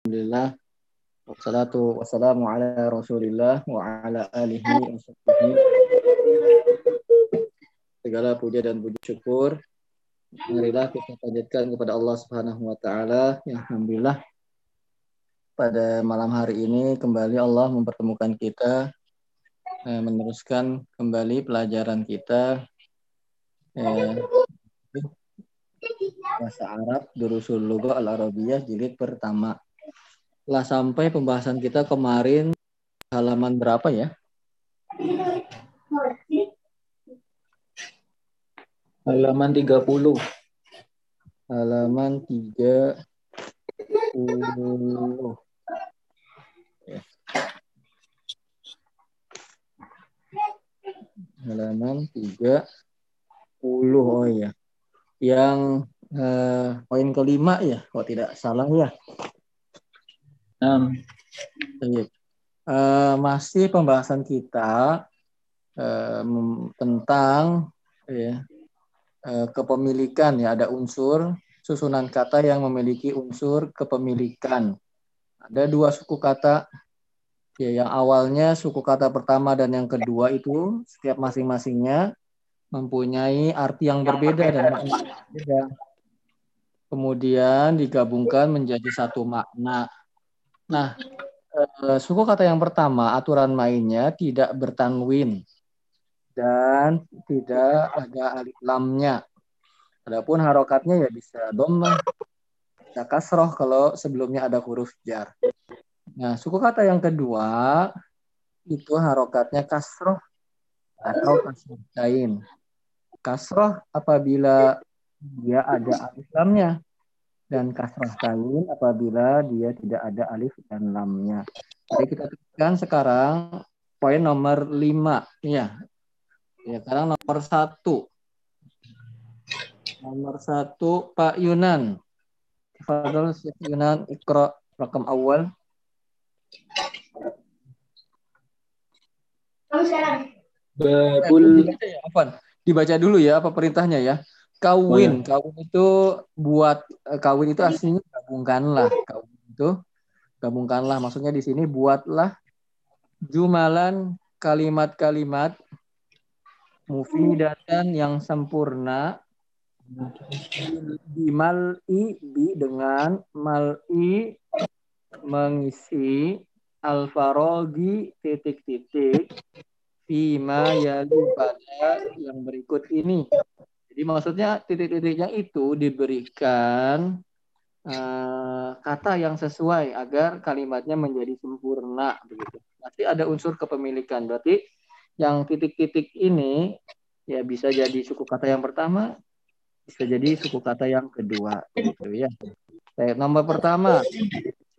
Alhamdulillah. Wassalatu wassalamu ala rasulillah wa ala alihi wa sahbihi. Segala puja dan puji syukur. Marilah kita panjatkan kepada Allah Subhanahu wa taala yang alhamdulillah pada malam hari ini kembali Allah mempertemukan kita eh, meneruskan kembali pelajaran kita eh, bahasa Arab Durusul Lugha Al-Arabiyah jilid pertama setelah sampai pembahasan kita kemarin halaman berapa ya? Halaman 30. Halaman 30. Halaman 30. Oh ya. Yang eh, poin kelima ya, kalau tidak salah ya. Um, uh, masih pembahasan kita uh, tentang ya, uh, kepemilikan ya ada unsur susunan kata yang memiliki unsur kepemilikan. Ada dua suku kata ya yang awalnya suku kata pertama dan yang kedua itu setiap masing-masingnya mempunyai arti yang berbeda dan makna. Kemudian digabungkan menjadi satu makna. Nah, eh, suku kata yang pertama aturan mainnya tidak bertanwin dan tidak ada alif lamnya. Adapun harokatnya ya bisa domah, bisa kasroh kalau sebelumnya ada huruf jar. Nah, suku kata yang kedua itu harokatnya kasroh atau kasroh kain. Kasroh apabila dia ada alif lamnya dan kasrah kain apabila dia tidak ada alif dan lamnya. Jadi kita tekan sekarang poin nomor 5 ya. Ya, sekarang nomor satu. Nomor satu Pak Yunan. Fadol Yunan ikro rakam awal. Babul. Apa? Dibaca dulu ya apa perintahnya ya. Kawin, kawin itu buat eh, kawin itu aslinya gabungkanlah. Kawin itu gabungkanlah. Maksudnya di sini buatlah jumalan kalimat-kalimat mufidatan yang sempurna di mal'i bi dengan mal'i mengisi alfarogi titik-titik fima yali pada yang berikut ini jadi maksudnya titik-titiknya itu diberikan uh, kata yang sesuai agar kalimatnya menjadi sempurna begitu. Nanti ada unsur kepemilikan. Berarti yang titik-titik ini ya bisa jadi suku kata yang pertama, bisa jadi suku kata yang kedua begitu ya. Baik, nomor pertama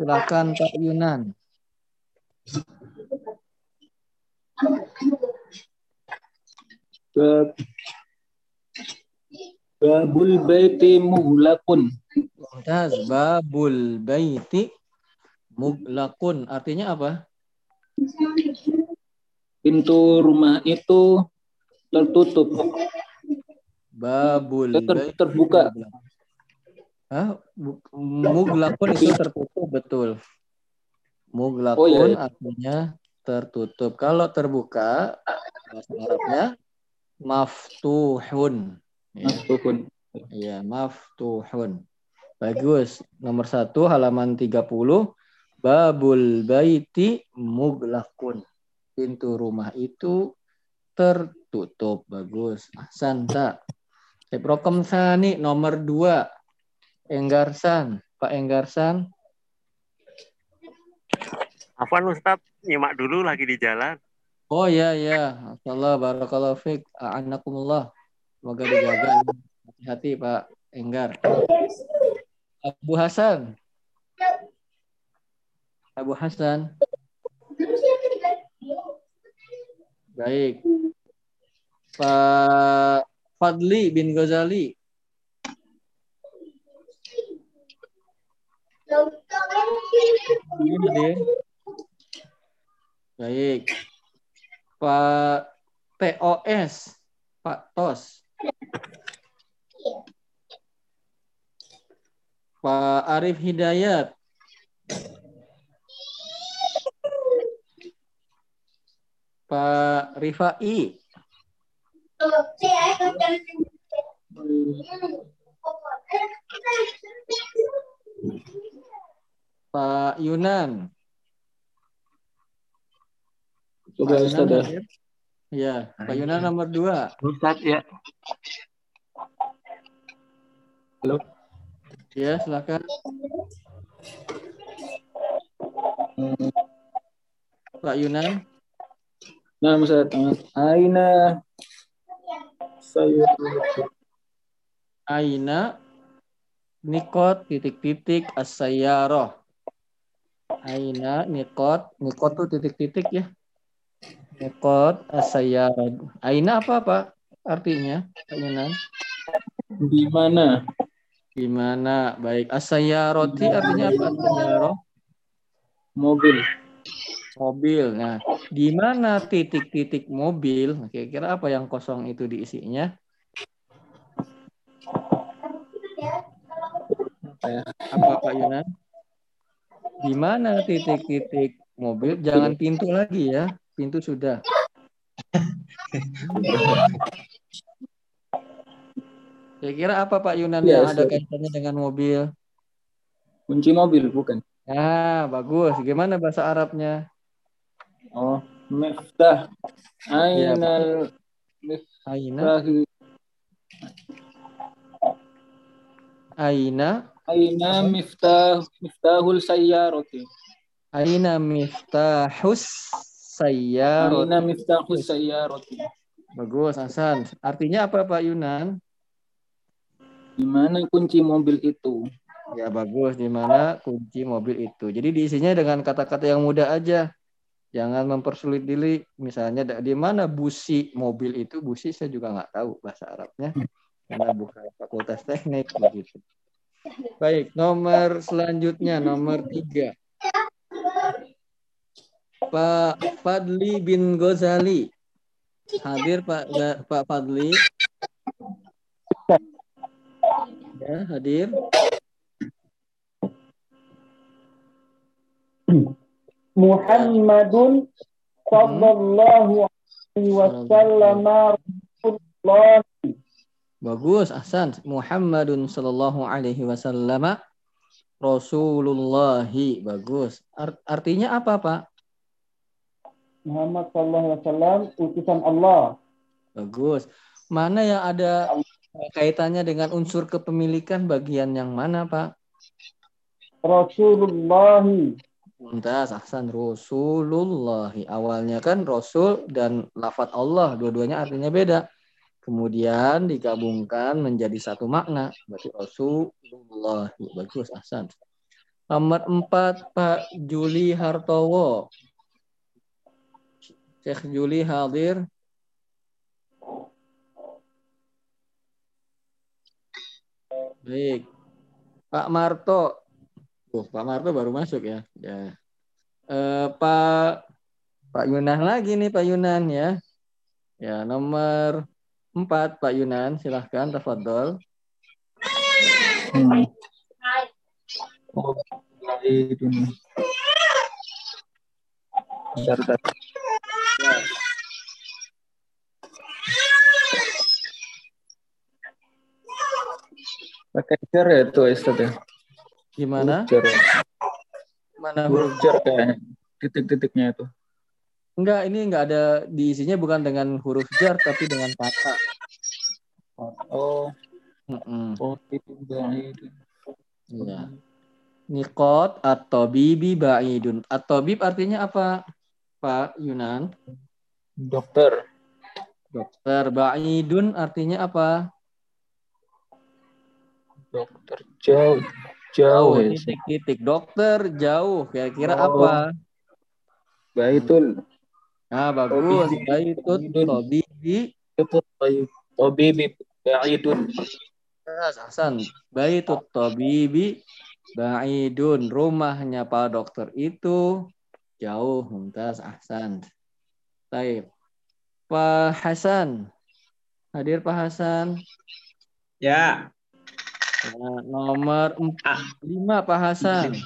silakan Pak Yunan. Babul baiti muglakun. Mumtaz. Babul baiti muglakun. Artinya apa? Pintu rumah itu tertutup. Babul ter, terbuka. Hah? Muglakun itu tertutup betul. Muglakun oh, iya, iya. artinya tertutup. Kalau terbuka bahasa Arabnya maftuhun. Ya. Maftuhun. Iya, maftuhun. Bagus. Nomor satu halaman 30. Babul baiti muglakun. Pintu rumah itu tertutup. Bagus. Santa. Prokem Sani nomor dua. Enggarsan. Pak Enggarsan. Afwan Ustaz, nyimak dulu lagi di jalan. Oh iya iya. Assalamualaikum barakallahu fiik. Anakumullah. Semoga dijaga. Hati-hati Pak Enggar. Abu Hasan. Abu Hasan. Baik. Pak Fadli bin Ghazali. Baik. Pak TOS. Pak Tos. Pak Arif Hidayat. Pak Rifai. Pak Yunan. Coba Ustazah. Iya, Pak Yunan nomor dua. Ustaz ya. Halo. Ya, silakan. Hmm. Pak Yunan. Nah, Ustaz. Aina saya Aina nikot titik-titik as-sayyaroh. Aina nikot, nikot tuh titik-titik ya. Nikot as-sayyaroh. Aina apa Pak artinya? Pak Yunan? di mana? Di mana? Baik. As-sayyaroti artinya apa? As-sayyaroh? Mobil. Mobil. Nah, di mana titik-titik mobil? Kira-kira apa yang kosong itu diisinya? Apa ya? Apa Pak Yunan? Di mana titik-titik mobil? Jangan pintu lagi ya. Pintu sudah. Kira-kira apa Pak Yunan Ya, yang ada kaitannya dengan mobil? Kunci mobil bukan? Ah, bagus. Gimana bahasa Arabnya? Oh, miftah. Iya, Ainal Aina, aina, Aina miftah miftahul sayyarati. aina miftahus sayyarot. Aina miftahus sayyarati. Bagus, Hasan. Artinya apa Pak Yunan? Di mana kunci mobil itu? Ya bagus. Di mana kunci mobil itu? Jadi diisinya dengan kata-kata yang mudah aja. Jangan mempersulit diri. Misalnya di mana busi mobil itu? Busi saya juga nggak tahu bahasa Arabnya. Karena bukan fakultas teknik begitu. Baik, nomor selanjutnya nomor tiga. Pak Fadli bin Ghazali. Hadir Pak Pak Fadli. Ya, hadir. Muhammadun sallallahu alaihi wasallam Rasulullah Bagus, Ahsan. Muhammadun sallallahu alaihi wasallam Rasulullahi. Bagus. Art- artinya apa, Pak? Muhammad sallallahu alaihi wasallam utusan Allah. Bagus. Mana yang ada kaitannya dengan unsur kepemilikan bagian yang mana, Pak? Rasulullah. Mumtaz, Ahsan. Rasulullahi. Awalnya kan Rasul dan lafat Allah. Dua-duanya artinya beda. Kemudian digabungkan menjadi satu makna. Berarti Rasulullahi. Bagus, Ahsan. Nomor empat, Pak Juli Hartowo. Syekh Juli hadir. Baik. Pak Marto. Oh, Pak Marto baru masuk ya. Ya. Eh, Pak Pak Yunan lagi nih Pak Yunan ya. Ya, nomor empat Pak Yunan, silahkan tafadhol. Hmm. Oh, Pakai jar ya itu Ustaz ya? Gimana? Jar ya. Mana Huruf jar kayaknya. Titik-titiknya itu. Enggak, ini enggak ada diisinya bukan dengan huruf jar tapi dengan kata. Oh, Mm-mm. oh itu baik. Iya. Nikot atau bibi ba'idun. Atau bib artinya apa? Pak Yunan. Dokter. Dokter ba'idun artinya apa? Dokter jauh. Jauh ya. titik-titik. Dokter jauh. Kira-kira Oh. apa? Baitul. Nah, bagus. Tobibi. Ba'idun. tobibi. Tabibi. Ba'idun. Hasan. Baitut tobibi. Ba'idun. Rumahnya Pak Dokter itu jauh. Mumtaz. Ahsan. Baik. Pak Hasan. Hadir Pak Hasan. Ya, Nah, nomor 5 Pak Hasan.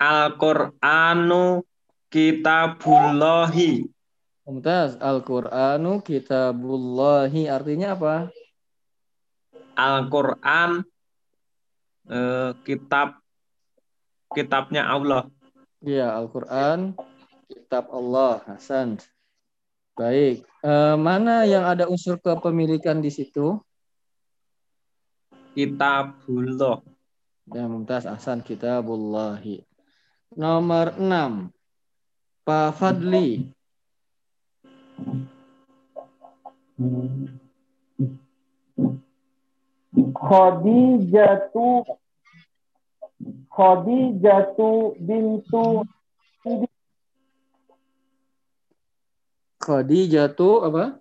Al-Qur'anu kitabullahi. Mumtaz. Al-Qur'anu kitabullahi artinya apa? Al-Qur'an eh, kitab kitabnya Allah. Iya, Al-Qur'an kitab Allah. Hasan. Baik. Eh, mana yang ada unsur kepemilikan di situ? Kitabullah. Ya, Mumtaz Ahsan Kitabullahi. Nomor 6. Pak Fadli. Khadijatu Khadijatu bintu Khadijatu apa?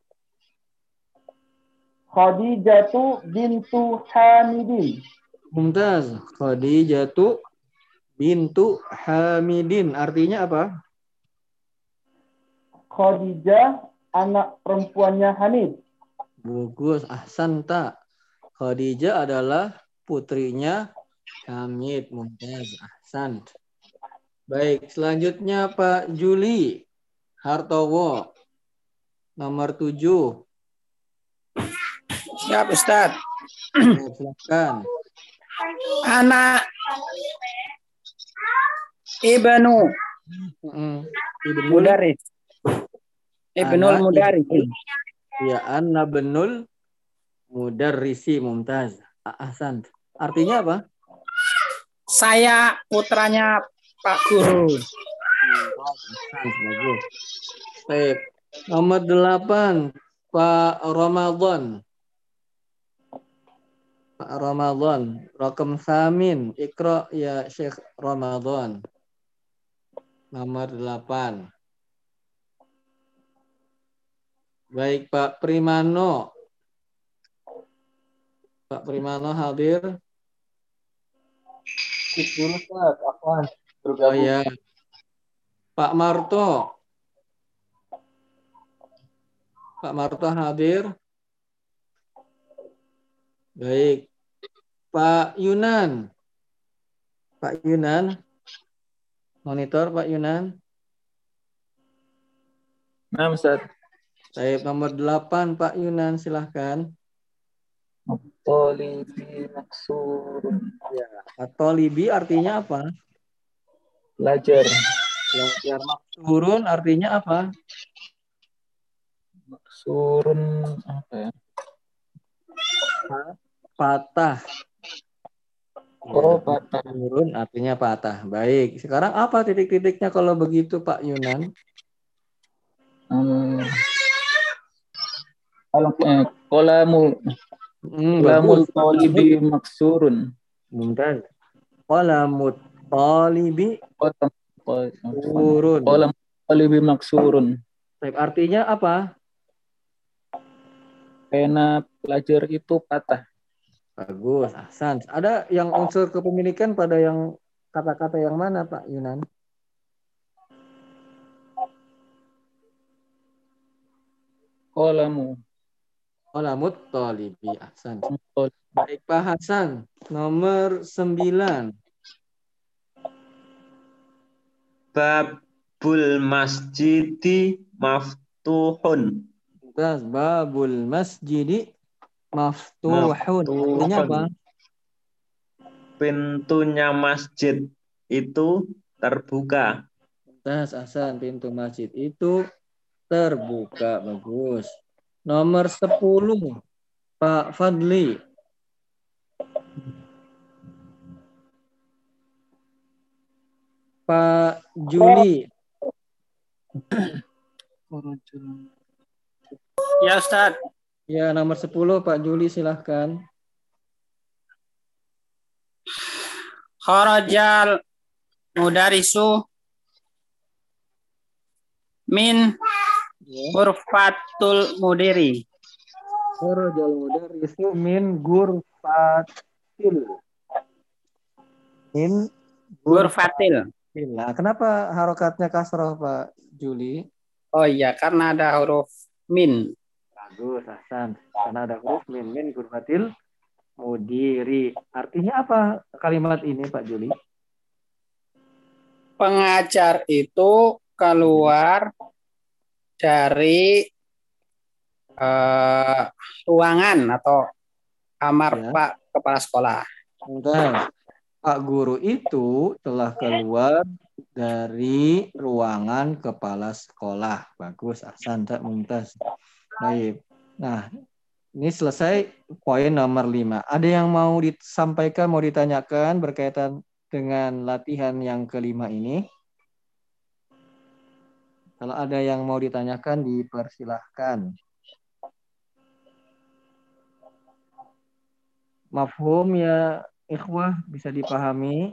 Khadijatu bintu Hamidin. Mumtaz. Khadijatu bintu Hamidin. Artinya apa? Khadijah anak perempuannya Hamid. Bagus. Ahsan tak. Khadijah adalah putrinya Hamid. Mumtaz. Ahsan. Baik. Selanjutnya Pak Juli Hartowo. Nomor 7. Siap Ustaz. Ya, silakan. Anak Ibnu. Ibnul Mudaris. Ibnul Anak Mudaris. Ya, anna benul mudarrisi mumtaz. Ahsan. Artinya apa? Saya putranya Pak Guru. Baik. Nomor delapan, Pak Ramadan. Pak Ramadan. Rokem Samin. Ikro ya Syekh Ramadan. Nomor delapan. Baik, Pak Primano. Pak Primano hadir. Skip dulu Ustaz, Afwan. Oh Bergabung. ya. Pak Marto. Pak Marto hadir. Baik. Pak Yunan. Pak Yunan. Monitor Pak Yunan. Nah, Ustaz. Baik, nomor 8 Pak Yunan silahkan. Tolibi maksurun. Atau libi artinya apa? Belajar. Belajar maksurun artinya apa? Maksurun apa ya? Patah. Oh, patah. Turun artinya patah. Baik. Sekarang apa titik-titiknya kalau begitu Pak Yunan? Hmm. Kalau eh, kolamul bagus. tolibi maksurun. Mumtaz. Qalamut talibi turun. kolam tolibi maksurun. Baik, artinya apa? Pena pelajar itu patah. Bagus, ahsan. Ada yang unsur kepemilikan pada yang kata-kata yang mana Pak Yunan? Kolamu. Qalamut talibi, ahsan. Baik, Pak Hasan. Nomor 9. Babul masjidi maftuhun. Mumtaz. Babul masjidi maftuhun. Artinya apa? Pintunya masjid itu terbuka. Tas Hasan pintu masjid itu terbuka bagus. Nomor 10 Pak Fadli. Pak Juli. Ya Ustaz. Ya nomor 10 Pak Juli silahkan. Kharajal mudarisu min Ya. Hurfatul mudiri. Kharajal mudarrisu min gurfatil. Min gurfatil. Nah, kenapa harokatnya kasroh Pak Juli? Oh iya, karena ada huruf min. Bagus, Hasan. Karena ada huruf min min gurfatil mudiri. Artinya apa kalimat ini Pak Juli? Pengajar itu keluar dari eh, ruangan atau kamar Ya. Pak Kepala Sekolah. Sebentar. Pak guru itu telah keluar dari ruangan kepala sekolah. Bagus, Ahsan, tak mumtaz. Baik. Nah, ini selesai poin nomor 5. Ada yang mau disampaikan, mau ditanyakan berkaitan dengan latihan yang kelima ini? Kalau ada yang mau ditanyakan, dipersilahkan. Mafhum ya ikhwah bisa dipahami.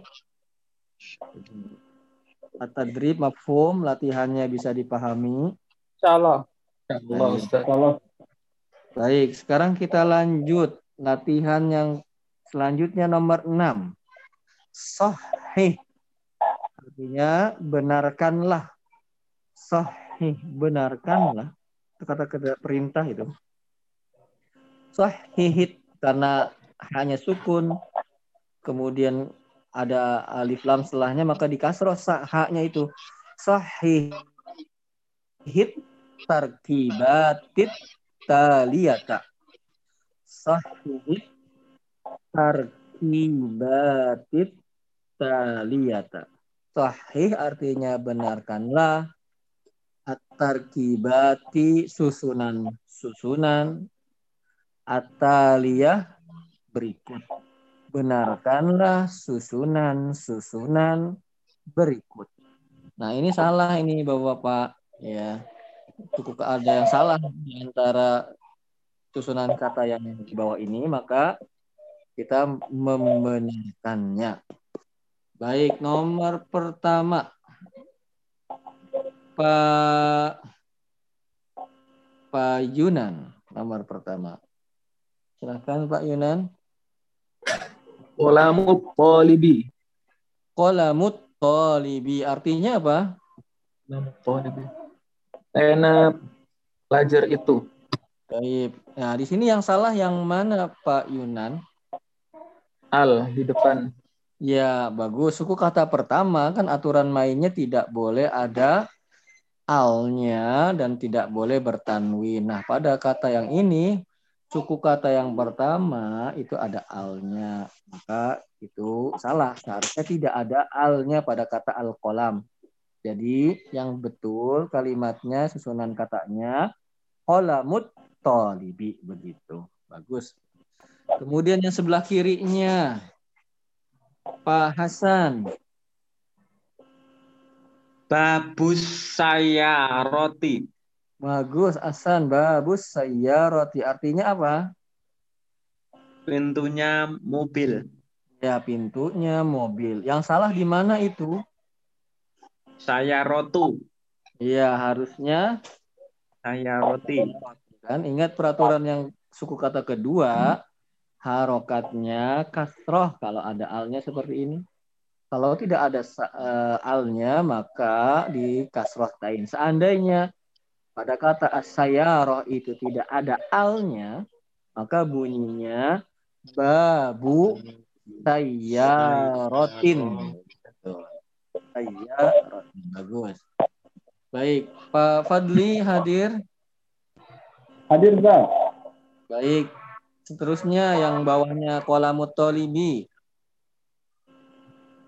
At-tadrib mafhum latihannya bisa dipahami. Insya Allah. Allah Ustaz. Kalau Baik, sekarang kita lanjut latihan yang selanjutnya nomor 6. Sahih. Artinya benarkanlah. Sahih, benarkanlah. Kata-kata perintah itu. Sahihit karena hanya sukun. Kemudian ada alif lam setelahnya maka dikasroh haknya itu. Sahih. Hit tarkibatit taliyata. Sahih tarkibatit taliyata. Sahih artinya benarkanlah at-tarkibati susunan-susunan ataliyah berikut. Benarkanlah susunan-susunan berikut. Nah, ini salah ini Bapak-bapak ya. Cukup ada yang salah di antara susunan kata yang di bawah ini, maka kita membenarkannya. Baik, nomor pertama. Pak Pak Yunan, nomor pertama. Silahkan Pak Yunan. Qalamut talibi. Qalamut talibi artinya apa? Qalamut talibi. Pena pelajar itu. Baik. Nah, di sini yang salah yang mana Pak Yunan? Al di depan. Ya, bagus. Suku kata pertama kan aturan mainnya tidak boleh ada alnya dan tidak boleh bertanwin. Nah, pada kata yang ini suku kata yang pertama itu ada alnya. Maka itu salah. Seharusnya tidak ada alnya pada kata al-qalam. Jadi yang betul kalimatnya susunan katanya qalamut talibi begitu. Bagus. Kemudian yang sebelah kirinya Pak Hasan. Babus saya roti. Bagus, Hasan. Bagus saya roti. Artinya apa? Pintunya mobil. Ya, pintunya mobil. Yang salah di mana itu? Saya rotu. Iya, harusnya Saya roti. kan ingat peraturan yang suku kata kedua harokatnya kasroh kalau ada alnya seperti ini. Kalau tidak ada eh, alnya maka di kasroh tain. Seandainya pada kata asayaroh itu tidak ada alnya maka bunyinya babu sayarotin. Betul. Sayarotin. Bagus. Baik, Pak Fadli hadir. hadir Bang. Baik. Seterusnya yang bawahnya kolamut tolibi.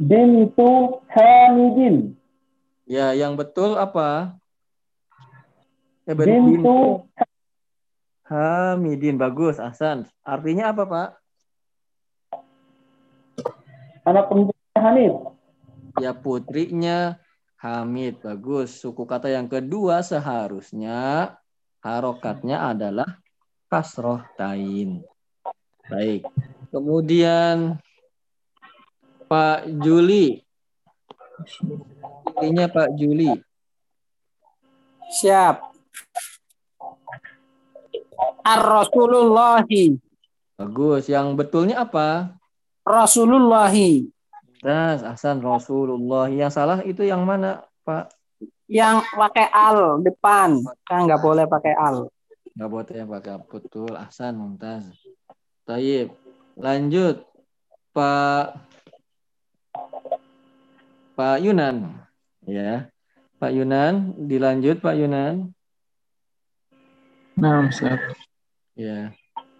Bintu Hamidin. Ya, yang betul apa? Ya, ben- bin- Bintu Hamidin. Bagus, Ahsan. Artinya apa, Pak? anak perempuan Hanif. Ya, putrinya Hamid. Bagus. Suku kata yang kedua seharusnya harokatnya adalah kasroh tain. Baik. Kemudian Pak Juli. Artinya Pak Juli. Siap. Ar-Rasulullahi. Bagus. Yang betulnya apa? Rasulullahi. Nah, Hasan Rasulullah. Yang salah itu yang mana, Pak? Yang pakai al depan. Kan nggak boleh pakai al. Nggak boleh yang pakai betul. Ahsan, Mumtaz. Taib. Lanjut. Pak Pak Yunan. Ya. Pak Yunan, dilanjut Pak Yunan. Nah, Ustaz. Ya.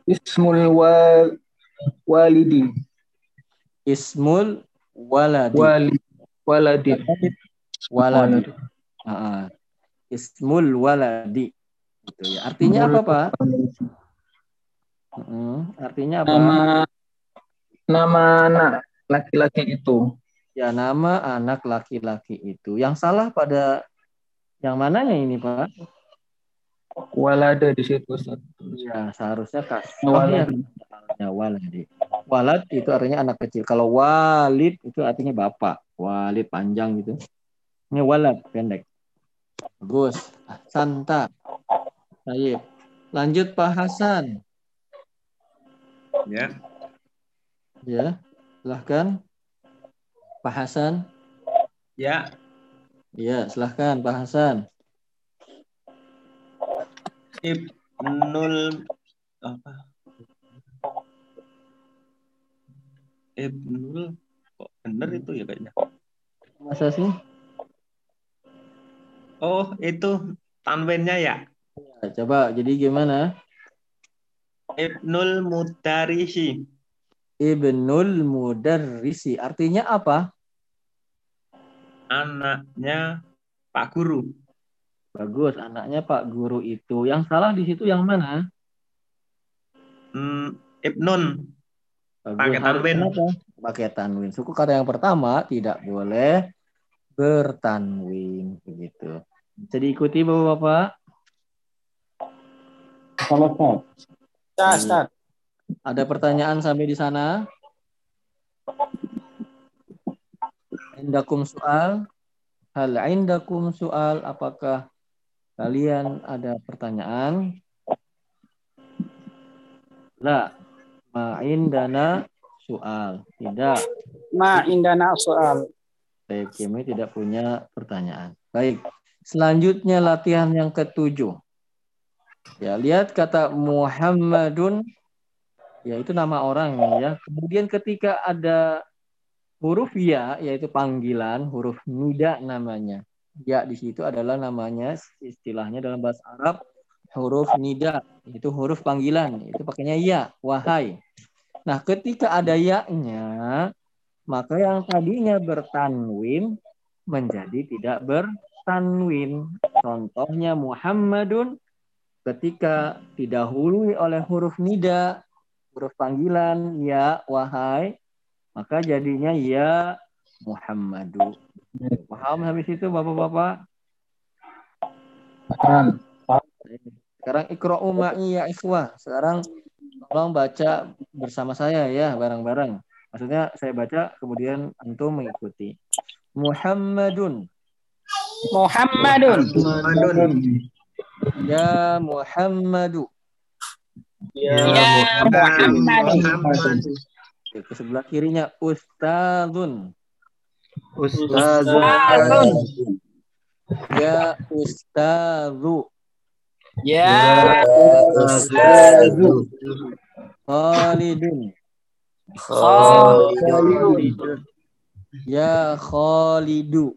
Ismul wal walidi. Ismul waladi. Wali waladi. waladi. Ah, Ismul waladi. Gitu ya. Artinya apa, Pak? Mm, artinya apa? Nama nama anak laki-laki itu. Ya, nama anak laki-laki itu. Yang salah pada yang mananya ini, Pak? Walada di situ Ustaz. Ya, seharusnya kasrohnya Waladi. ya waladi. Walad itu artinya anak kecil. Kalau walid itu artinya bapak. Walid panjang gitu. Ini walad pendek. Bagus. Santa. Baik. Lanjut Pak Hasan. Ya. Ya, silahkan. Pak Hasan. Ya. Iya, silahkan Pak Hasan. Ibnul apa? Ibnul kok bener itu ya kayaknya. Masa sih? Oh, itu tanwinnya ya. Ya, coba, jadi gimana? Ibnul Mudarisi. Ibnul Mudarrisi. Artinya apa? Anaknya Pak Guru. Bagus, anaknya Pak Guru itu. Yang salah di situ yang mana? Hmm, Ibnun. Bagus. Pakai tanwin. Pakai tanwin. Suku kata yang pertama tidak boleh bertanwin begitu. Bisa diikuti Bapak-bapak? Sama Ustaz. Ustaz, Ustaz. Ada pertanyaan sampai di sana? Indakum soal? Hal indakum soal? Apakah kalian ada pertanyaan? La. Ma'indana soal. Tidak. Ma indana soal. Baik, kami tidak punya pertanyaan. Baik. Selanjutnya latihan yang ketujuh. Ya, lihat kata Muhammadun ya itu nama orang ya. Kemudian ketika ada huruf ya yaitu panggilan, huruf nida namanya. Ya di situ adalah namanya istilahnya dalam bahasa Arab huruf nida, itu huruf panggilan, itu pakainya ya, wahai. Nah, ketika ada ya-nya, maka yang tadinya bertanwin menjadi tidak bertanwin. Contohnya Muhammadun ketika didahului oleh huruf nida, huruf panggilan ya wahai, maka jadinya ya Muhammadu. Paham habis itu Bapak-bapak? Paham. Sekarang ikra'u ma'i ya ikhwah. Sekarang tolong baca bersama saya ya bareng-bareng. Maksudnya saya baca kemudian antum mengikuti. Muhammadun. Muhammadun. Muhammadun. Ya Muhammadu. Ya Muhammadun. Oke, Ke sebelah kirinya Ustazun. Ustazun. Ya Ustazu. Ya Khalidun. Khalidun. Ya Khalidu.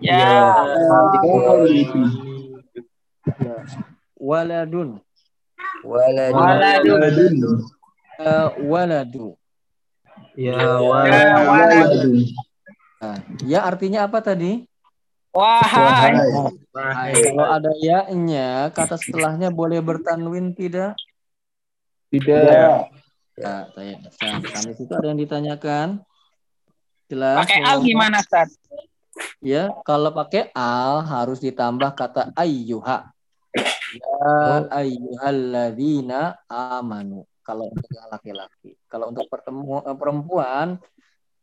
Ya Ya. Waladun. Waladun. Ya waladu. Ya waladun. Nah, ya artinya apa tadi? Wahai. Nah, kalau ada ya-nya, kata setelahnya boleh bertanwin tidak? Tidak. Ya. Ya, saya sampai situ ada yang ditanyakan. Jelas? Pakai al gimana, Ustaz? Ya, kalau pakai al harus ditambah kata ayyuha. Ya ayyuhalladzina amanu. Kalau untuk laki-laki. Kalau untuk pertemu, eh, perempuan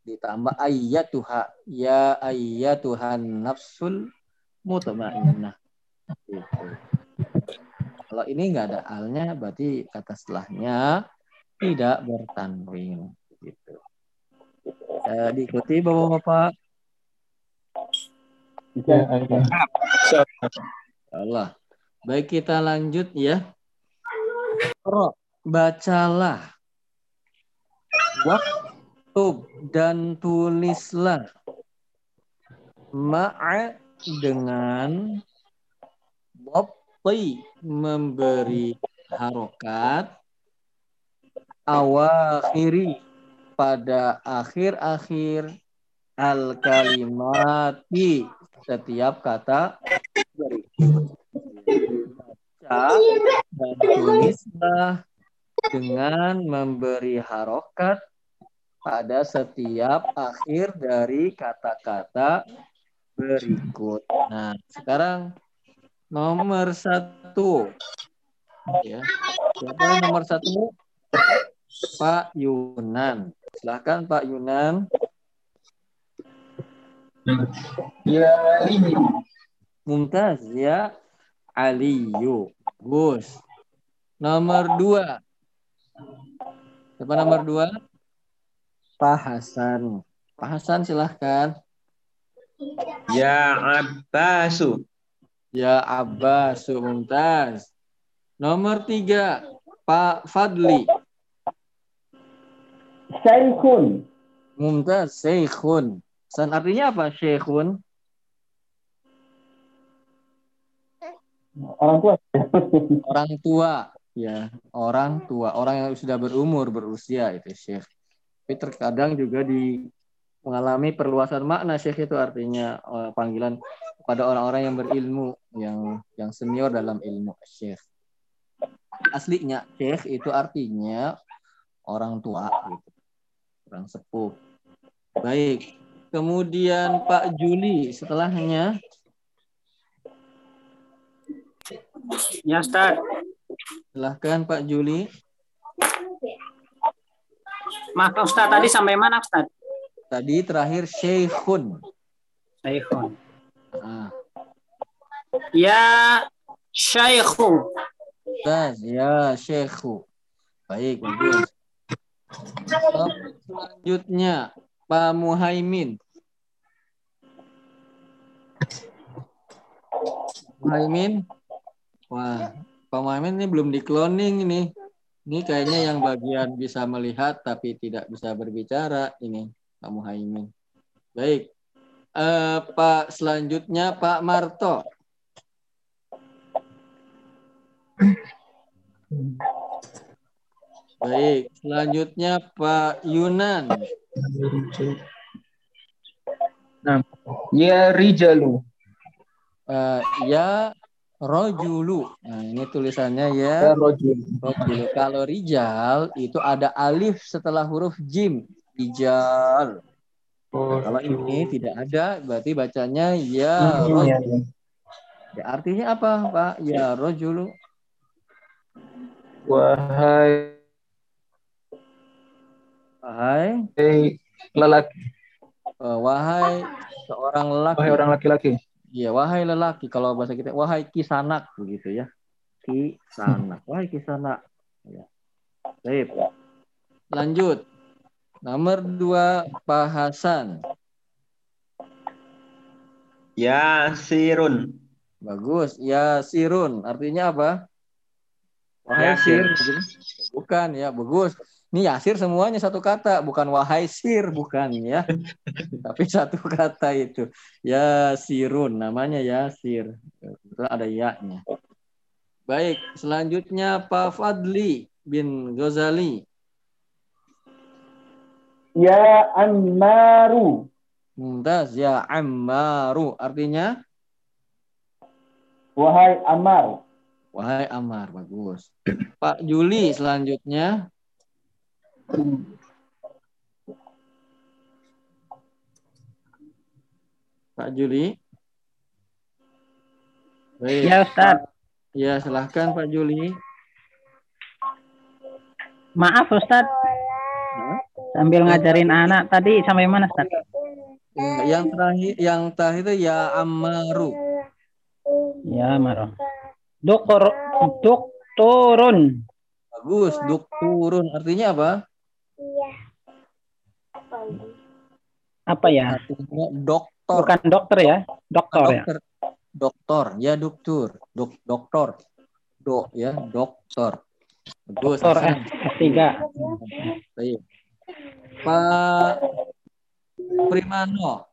ditambah ayyatuha. Ya ayyatuhan nafsul mutmainnah. Gitu. Kalau ini nggak ada alnya, berarti kata setelahnya tidak bertanwin. Gitu. Eh, diikuti bapak-bapak. Ya, ada. Allah. Baik kita lanjut ya. Ro, bacalah. Waktub dan tulislah. Ma'a dengan Bopti memberi harokat awakhiri pada akhir-akhir al kalimati setiap kata. Baca dan tulislah dengan memberi harokat pada setiap akhir dari kata-kata berikut. Nah, sekarang nomor satu. Ya. Siapa nomor satu? Pak Yunan. Silahkan Pak Yunan. Ya ini. Mumtaz ya Aliyu. Gus. Nomor dua. Siapa nomor dua? Pak Hasan. Pak Hasan silahkan. Ya Abbasu. Ya Abbas Mumtaz. Nomor tiga, Pak Fadli. Syekhun. Mumtaz, Syekhun. San artinya apa, Syekhun? Orang tua. Orang tua. Ya, orang tua. Orang yang sudah berumur, berusia itu Syekh. Tapi terkadang juga di mengalami perluasan makna Syekh itu artinya eh, panggilan kepada orang-orang yang berilmu, yang yang senior dalam ilmu Syekh. Aslinya Syekh itu artinya orang tua gitu. Orang sepuh. Baik. Kemudian Pak Juli setelahnya Ya Ustaz. silahkan Pak Juli. Maaf Ustaz tadi sampai mana Ustaz? Tadi terakhir Syekhun. Syekhun. Ah, Ya Syekhun. Ustaz, ya Syekhu. Baik, bagus. Selanjutnya Pak Muhaimin. Muhaimin. Wah, Pak Muhaimin ini belum di cloning ini. Ini kayaknya yang bagian bisa melihat tapi tidak bisa berbicara ini Pak Muhaimin. Baik. Eh, Pak selanjutnya Pak Marto. Baik, selanjutnya Pak Yunan. Ya Rijalu. Eh, ya Rojulu. Nah, ini tulisannya Ya Rojul. Rojulu. Kalau Rijal itu ada alif setelah huruf jim. Rijal. Kalau ini tidak ada, berarti bacanya ya Hmm, Rojulu. ya, ya. Ya, artinya apa, Pak? Ya Rojulu. Wahai Wahai, lelaki. eh, wahai seorang lelaki. Wahai orang laki-laki. Iya, wahai lelaki. Kalau bahasa kita, wahai kisanak begitu ya. Kisanak. Wahai kisanak. Ya. Baik. Lanjut. Nomor dua, Pak Hasan. Ya Sirun. Bagus. Ya Sirun. Artinya apa? Wahai Yasir. Sir. Bukan ya, bagus. Ini Yasir semuanya satu kata, bukan wahai Sir, bukan ya. Tapi satu kata itu. Yasirun, namanya Yasir. Kebetulan ada ya-nya. Baik, selanjutnya Pak Fadli bin Ghazali. Ya Ammaru. Mumtaz ya Ammaru. Artinya Wahai Ammar. wahai Ammar, bagus. Pak Juli selanjutnya. Pak Juli. Baik. Ya Ustaz. Ya, silahkan Pak Juli. Maaf Ustaz. Sambil ngajarin anak tadi sampai mana Ustaz? Ya, Yang terakhir, yang terakhir itu ya Ammaru. Ya Maro. Doktor doktorun. Bagus, dokturun. Artinya apa? Apa ya? Artinya doktor. Bukan dokter ya? Dokter ya. dokter. Doktor, ya dokter. Dok, doktor. Dok, ya, dokter. Doktor Hasan. S3. Baik. Pak Primano.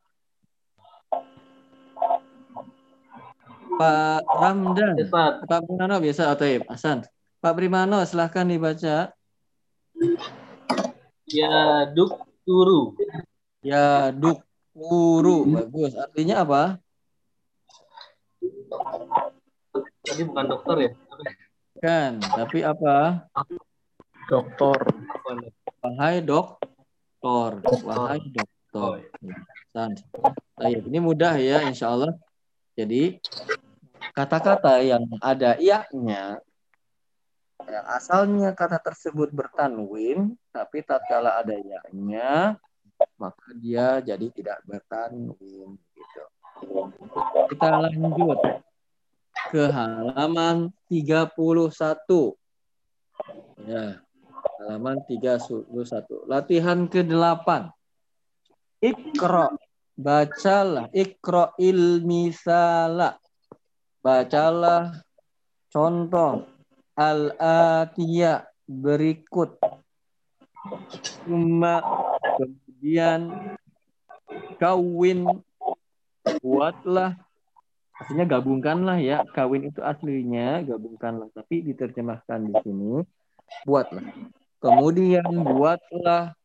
Pak Ramdan. Ustaz. Pak Primano biasa atau Hasan. Pak Primano silahkan dibaca. Ya duk turu. Ya duk guru bagus. Artinya apa? Tadi bukan dokter ya? Kan, tapi apa? Dokter. Wahai doktor, wahai doktor. Baik, ini mudah ya insya Allah. Jadi kata-kata yang ada iaknya yang asalnya kata tersebut bertanwin tapi tatkala ada iaknya maka dia jadi tidak bertanwin gitu. Kita lanjut ke halaman 31. Ya, halaman 31. Latihan ke-8. Ikra. Bacalah. Ikra ilmisala. Bacalah contoh al-atiyah berikut. Cuma kemudian kawin. Buatlah. Artinya gabungkanlah ya. Kawin itu aslinya gabungkanlah. Tapi diterjemahkan di sini buatlah. Kemudian buatlah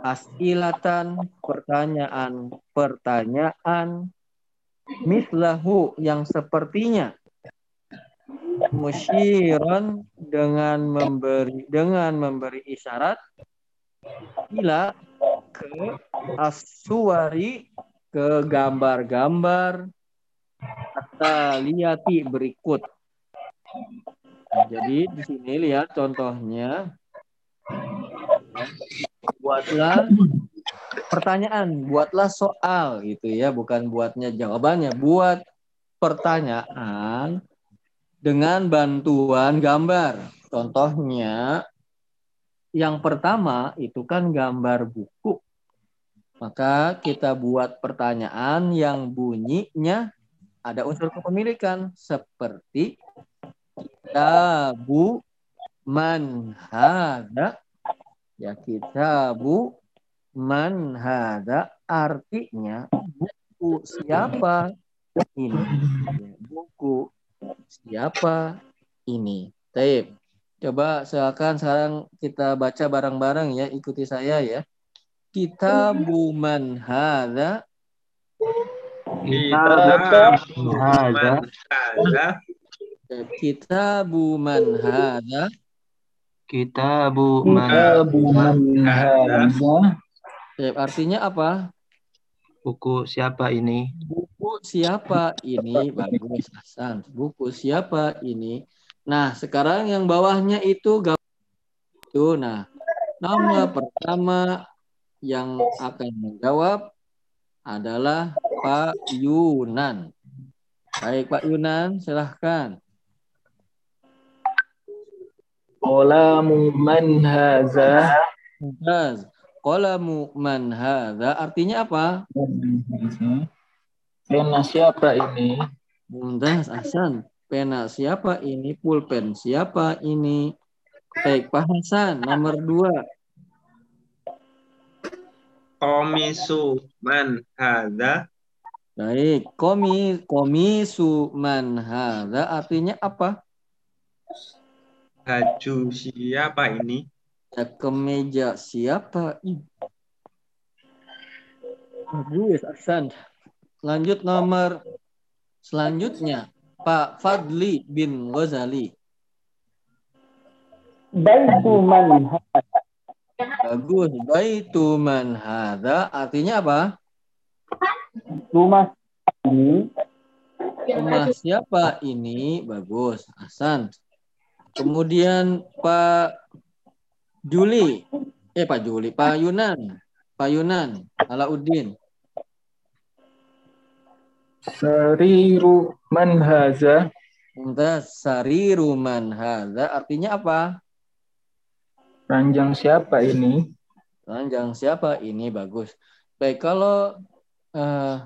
asilatan pertanyaan pertanyaan. Mislahu yang sepertinya. Musyiran dengan memberi dengan memberi isyarat. Ila ke aswari ke gambar-gambar liati berikut. Nah, jadi di sini lihat contohnya. Buatlah pertanyaan, buatlah soal gitu ya, bukan buatnya jawabannya, buat pertanyaan dengan bantuan gambar. Contohnya yang pertama itu kan gambar buku. Maka kita buat pertanyaan yang bunyinya ada unsur kepemilikan. Seperti kitabu man hada ya kitabu man hada artinya buku siapa ini? Ya, buku siapa ini? Taib coba silakan sekarang kita baca bareng-bareng ya ikuti saya ya kitabu man hada Kitabu Hada. Hada. kitabu man hada Kitabu Kitabu man hada. Artinya apa Buku siapa ini? buku siapa ini bagus Hasan buku siapa ini nah sekarang yang bawahnya itu itu nah nama pertama yang akan menjawab adalah Pak Yunan baik Pak Yunan silahkan Qalamu man haza. Qalamu man hadza artinya apa? Pena siapa ini? Mumtaz Hasan. Pena siapa ini? Pulpen siapa ini? Baik, Pak Hasan, nomor dua. Komisu man hada. Baik, komi komisu man hadza artinya apa? Baju siapa ini? Ya, kemeja siapa ini? Bagus, Hasan. Lanjut nomor selanjutnya. Pak Fadli bin Ghazali. Baitu man Bagus. Baitu man hadza artinya apa? rumah ini Rumah siapa ini? Bagus. Hasan. Kemudian Pak Juli. Eh Pak Juli, Pak Yunan. Pak Yunan, Alauddin. Sariru man haza. Mumtaz sariru man hadza artinya apa? Ranjang siapa ini? Ranjang siapa ini? Bagus. Baik, kalau eh,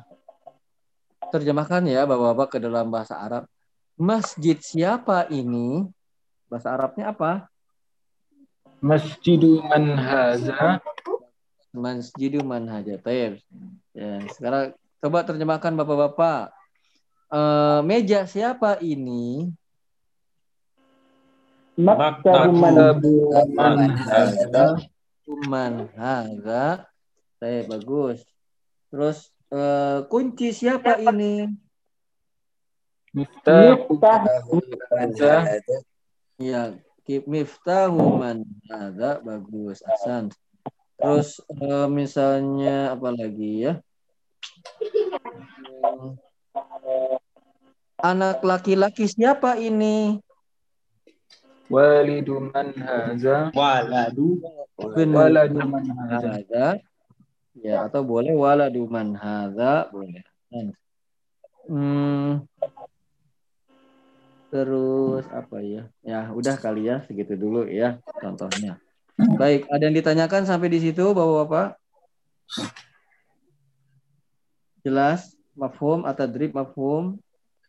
terjemahkan ya Bapak-bapak ke dalam bahasa Arab. Masjid siapa ini? Bahasa Arabnya apa? Masjidu man haza. Masjidu manhaja. Taib. Ya, sekarang coba terjemahkan Bapak-bapak. eh, meja siapa ini? Maktabu man Man hadza. Saya bagus. Terus eh, kunci siapa ini? miftahu hadza Ya, Kip miftahu man haza bagus. Asan. Terus eh, misalnya apa lagi ya? Anak laki-laki siapa ini? walidu man hadza Waladu. Waladu man hadza ya atau boleh waladu man hadza boleh. Hmm. terus apa ya? Ya udah kali ya segitu dulu ya contohnya. Baik ada yang ditanyakan sampai di situ bapak-bapak? Jelas mafhum atau drip mafhum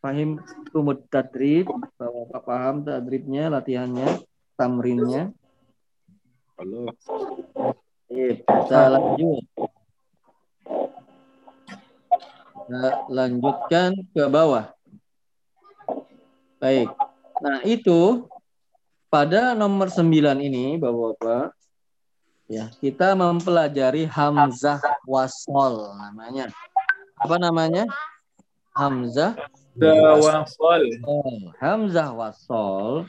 fahim tumut tadrib bapak-bapak paham tadribnya latihannya tamrinnya Halo. Baik, kita lanjut. Kita lanjutkan ke bawah. Baik. Nah, itu pada nomor 9 ini Bapak-bapak ya, kita mempelajari hamzah wasol namanya. Apa namanya? Hamzah wasol Oh, Hamzah wasol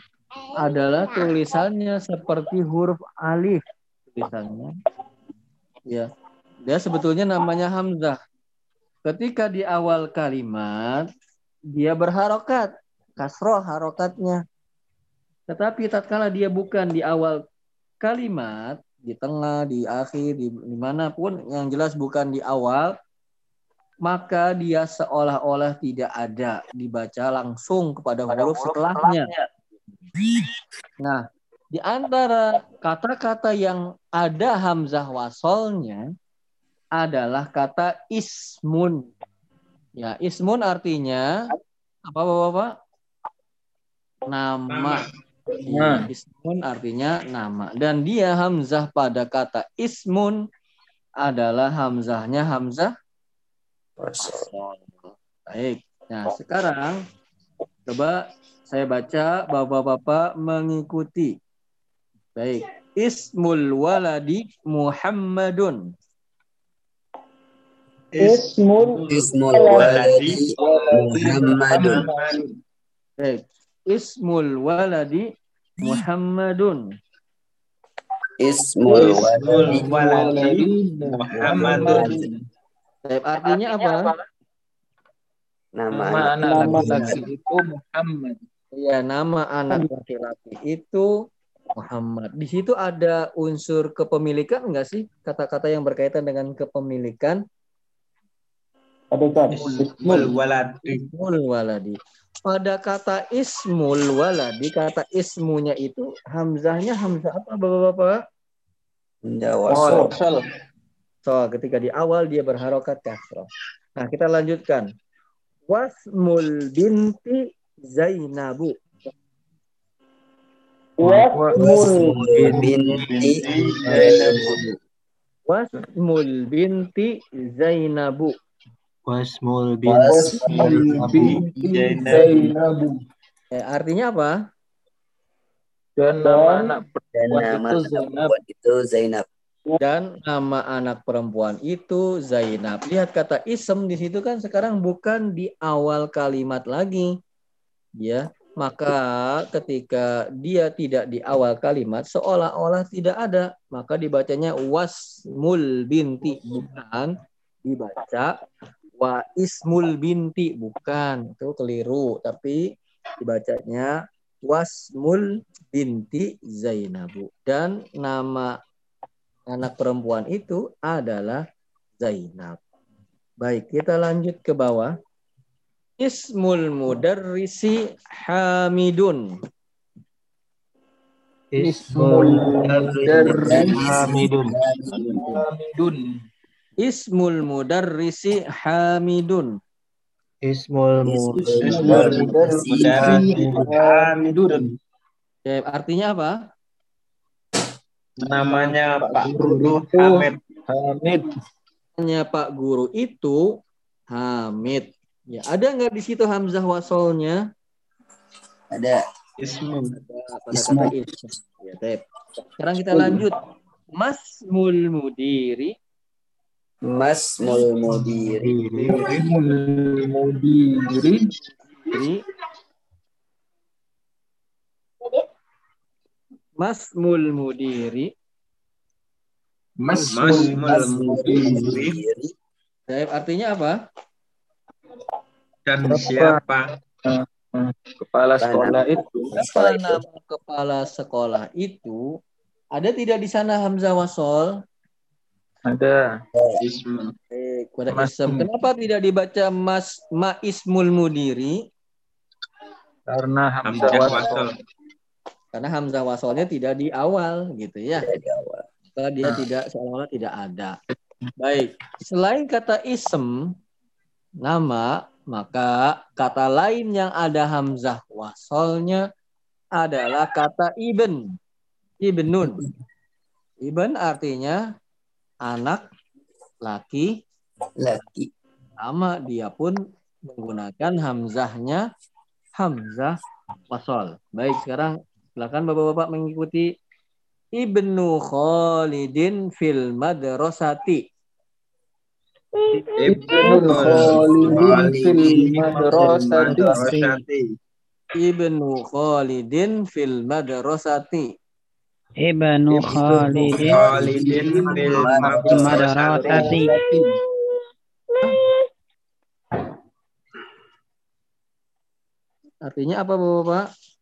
adalah tulisannya seperti huruf alif tulisannya. Ya. Dia sebetulnya namanya Hamzah. Ketika di awal kalimat dia berharokat, kasroh harokatnya. Tetapi tatkala dia bukan di awal kalimat, di tengah, di akhir, di di mana pun, yang jelas bukan di awal, maka dia seolah-olah tidak ada dibaca langsung kepada huruf setelahnya. Nah, di antara kata-kata yang ada hamzah wasolnya adalah kata ismun. Ya, ismun artinya apa Bapak-bapak? Nama. Ya, ismun artinya nama dan dia hamzah pada kata ismun adalah hamzahnya hamzah Baik. Nah, sekarang coba saya baca bapak-bapak mengikuti. Baik. Ismul waladi Muhammadun. Ismul Ismul Waladi. Muhammadun. Baik. Ismul waladi Muhammadun. Ismul waladi Ismul waladi Muhammadun. Baik, artinya apa? nama nama anak laki-laki itu Muhammad Ya, nama anak laki-laki itu Muhammad. Di situ ada unsur kepemilikan enggak sih? Kata-kata yang berkaitan dengan kepemilikan. Ada kan? Ismul waladi. Ismul waladi. Pada kata ismul waladi, kata ismunya itu hamzahnya hamzah apa Bapak-bapak? Jawasol wasol So, ketika di awal dia berharokat kasroh. Nah, kita lanjutkan. Wasmul binti Zainabu. Wasmul binti Wasmul binti Zainabu. Wasmul binti Zainabu Eh, artinya apa? dan nama anak perempuan itu Zainab perempuan itu Zainab Dan nama anak perempuan itu Zainab. Lihat kata isem di situ kan sekarang bukan di awal kalimat lagi. Ya, maka ketika dia tidak di awal kalimat seolah-olah tidak ada, maka dibacanya wasmul binti bukan dibaca wa ismul binti bukan. Itu keliru, tapi dibacanya wasmul binti Zainabu dan nama anak perempuan itu adalah Zainab. Baik, kita lanjut ke bawah. Ismul mudarrisi Hamidun. Ismul mudarris Hamidun Hamidun Ismul mudarrisi Hamidun. Ismul mudarris Hamidun Ya, artinya apa? Namanya Pak Guru Itu Hamid. Hamid Hanya Pak Guru itu Hamid. Ya, ada nggak di situ hamzah wasolnya? Ada. Ismu. Ada pada kata ism. Ya, baik. Sekarang kita lanjut. Masmul mudiri. Masmul mudiri. Mudiri. Mudiri. Masmul mudiri. Masmul mudiri. Baik, artinya apa? Dan Siapa? siapa? Kepala sekolah itu. Apa nama kepala sekolah itu? Ada tidak di sana hamzah wasol? Ada. Eh, pada Mas- ism. Kenapa tidak dibaca mas ma ismul mudiri? Karena Hamzah Hamzah wasol. Karena hamzah wasolnya tidak di awal, gitu ya. Di awal. Maka dia tidak seolah-olah tidak ada. Baik, selain kata ism nama, maka kata lain yang ada hamzah wasolnya adalah kata ibn. Ibnun. Ibn artinya anak laki Laki. sama dia pun menggunakan hamzahnya hamzah wasol. Baik, sekarang silakan Bapak-bapak mengikuti Ibnu Khalidin fil madrasati. Ibnu Khalidin fil madrasati. Ibnu Khalidin fil madrasati. Ibnu Khalidin bil madrasati. Artinya apa Bapak-bapak?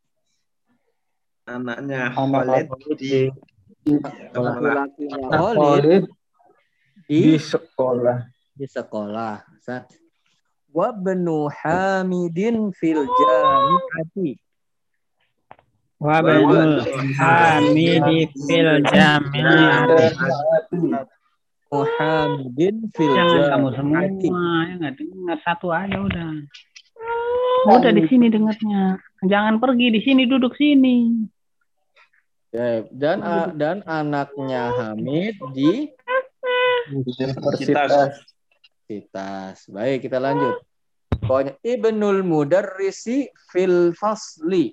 Anaknya Anak Khalid di sekolah. Khalid di di sekolah. di sekolah. Wa benu Hamidin fil jami'ati. Wa banul hamidi fil jami'ati. Muhammadin fil Jangan kamu semua jami'ati. ya nggak dengar satu aja udah. Udah di sini dengarnya. Jangan pergi di sini duduk sini. Ya, dan a- dan anaknya Hamid di Universitas. Universitas. Baik, kita lanjut. Pokoknya Ibnul Mudarrisi fil fasli.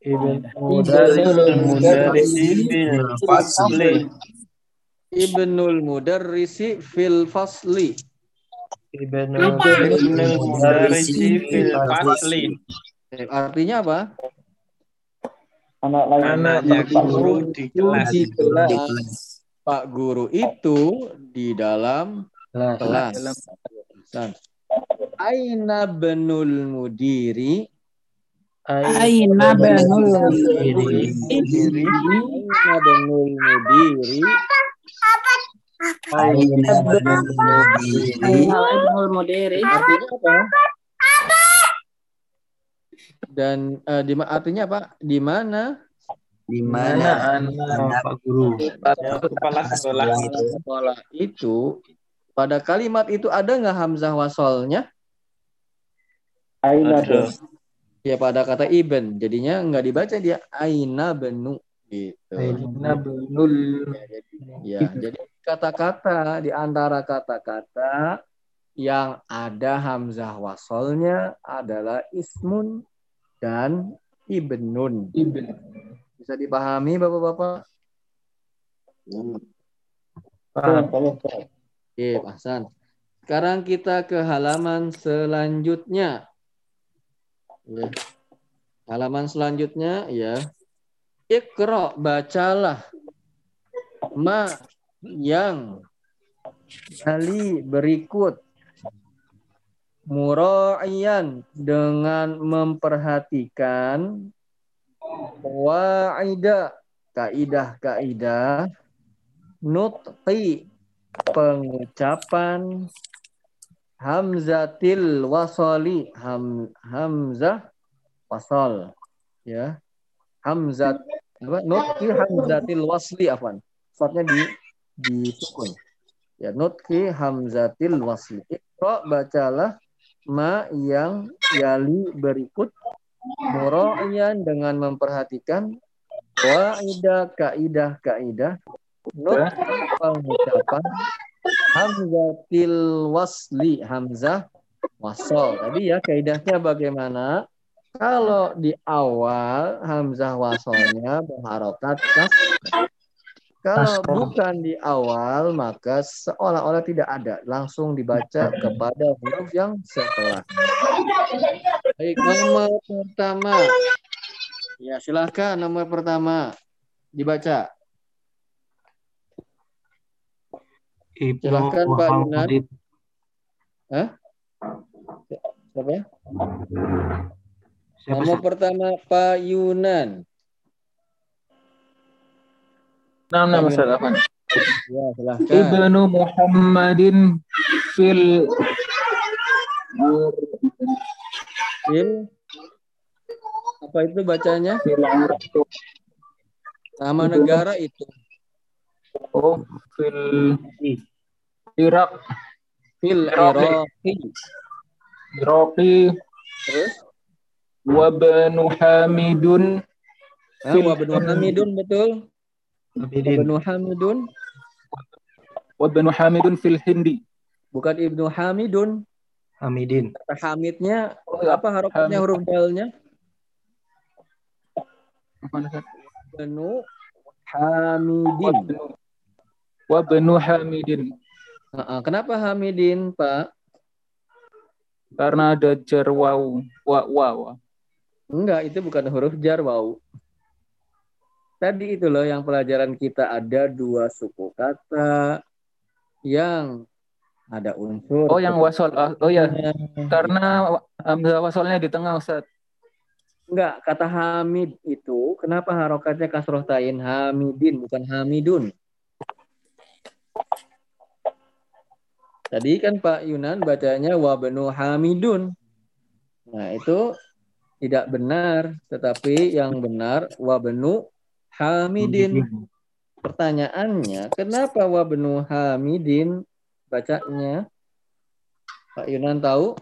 Ibnu Mudarrisi fil fasli. Ibnul Mudarrisi fil fasli. Ibnu Mudarrisi fil fasli. Artinya apa? Anak lain. Anaknya guru di kelas. Di kelas. Di kelas. Pak guru itu di dalam kelas. San. Aina benul mudiri. Aina banul Diri. Aina benul mudiri. Aina banul mudiri. Ibnul Mudiri. Artinya apa? Dan eh, di artinya apa? Di mana Di Mana anak Pak Guru? Kepala sekolah. sekolah itu pada kalimat itu ada nggak hamzah wasolnya? Aina. Ya pada kata ibn, jadinya nggak dibaca dia aina benu gitu. Aina benul. Ya, jadi, ya, jadi kata-kata di antara kata-kata yang ada hamzah wasolnya adalah ismun dan ibnun. Ibnu. Bisa dipahami bapak-bapak? Paham. Oke, Pak Hasan. Sekarang kita ke halaman selanjutnya. Ya. Halaman selanjutnya ya. Iqra, bacalah. Ma yang kali berikut mura'iyan dengan memperhatikan waida kaidah-kaidah nutqi pengucapan hamzatil wasali ham, hamzah wasal ya. Hamzat apa? Nutqi hamzatil wasli afan shortnya di di sukun. Ya nutqi hamzatil wasli. Iqra bacalah ma yang yali berikut mura'iyan dengan memperhatikan waidah kaidah kaidah Not pengucapan hamzatil wasli hamzah wasol. Tadi ya kaidahnya bagaimana? Kalau di awal hamzah wasolnya berharokat kasroh. Kalau bukan di awal maka seolah-olah tidak ada, langsung dibaca kepada huruf yang setelah. Baik, nomor pertama. Ya, silahkan nomor pertama dibaca. Ibnu Silahkan, Pak Yunan. Muhammadin. Siapa ya? Siapa Nomor pertama Pak Yunan. Enam nama Ustaz Afan. Ya, silahkan. Ibnu Muhammadin fil Fil. Apa itu bacanya? Nama negara itu. oh fil Irak Fil Iraqi. Iraqi. Terus? wa banu Hamidun Ah, Fil- wa benu Hamidun betul. Benu Hamidun. wa banu Hamidun fil Hindi Bukan Ibnu Hamidun. Hamidin Kata Hamidnya Oh, ya. apa harokatnya huruf dalnya? Benu Hamidin. wa banu Hamidin. Kenapa Hamidin, Pak? karena ada jar waw wa wa wa. Enggak, itu bukan huruf jar wau. Tadi itu loh yang pelajaran kita ada dua suku kata yang ada unsur. Oh yang wasol ah, oh ya karena hamzah wasolnya di tengah Ustaz. Enggak, kata Hamid itu kenapa harokatnya kasroh tain Hamidin bukan Hamidun? Tadi kan Pak Yunan bacanya wabenu Hamidun. Nah, itu tidak benar, tetapi yang benar wabenu Hamidin. Pertanyaannya, kenapa wabenu Hamidin bacanya? Pak Yunan tahu?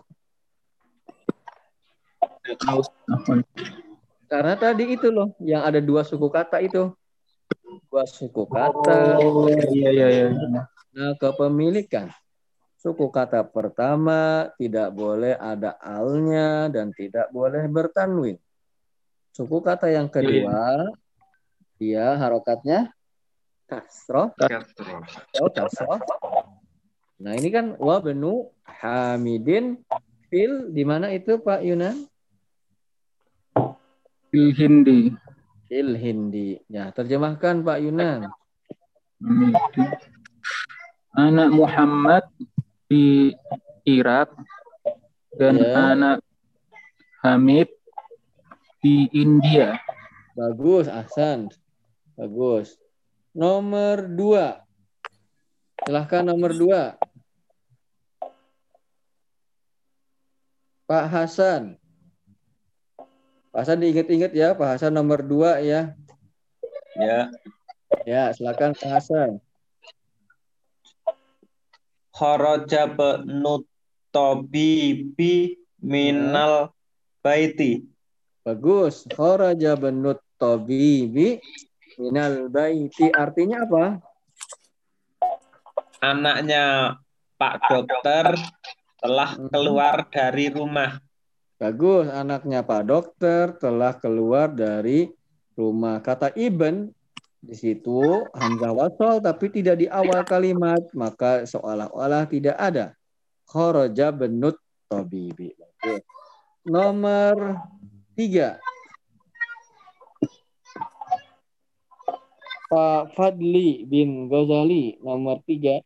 Karena tadi itu loh, yang ada dua suku kata itu. Dua suku kata. Oh iya iya iya. Nah, kepemilikan. Suku kata pertama tidak boleh ada alnya dan tidak boleh bertanwin. Suku kata yang kedua, dia harokatnya kasroh. Oh, kasroh. Nah, ini kan wa benu hamidin fil di mana itu Pak Yunan? Fil Hindi. Fil Hindi. Ya, terjemahkan Pak Yunan. Anak Muhammad di Irak dan Ya. anak Hamid di India. Bagus, Ahsan. Bagus. Nomor dua. Silahkan nomor dua. Pak Hasan. Pak Hasan diingat-ingat ya, Pak Hasan nomor dua ya. Ya. Ya, silakan Pak Hasan. Kharaja benu tabibi minal baiti. Bagus. Kharaja benut tabibi minal baiti. Artinya apa? Anaknya Pak Dokter telah Mhm. keluar dari rumah. Bagus. Anaknya Pak Dokter telah keluar dari rumah. Kata Ibn di situ hamzah wasal tapi tidak di awal kalimat, maka seolah-olah tidak ada. Kharaja benut. Bagus. Nomor tiga. Pak Fadli bin Ghazali nomor tiga.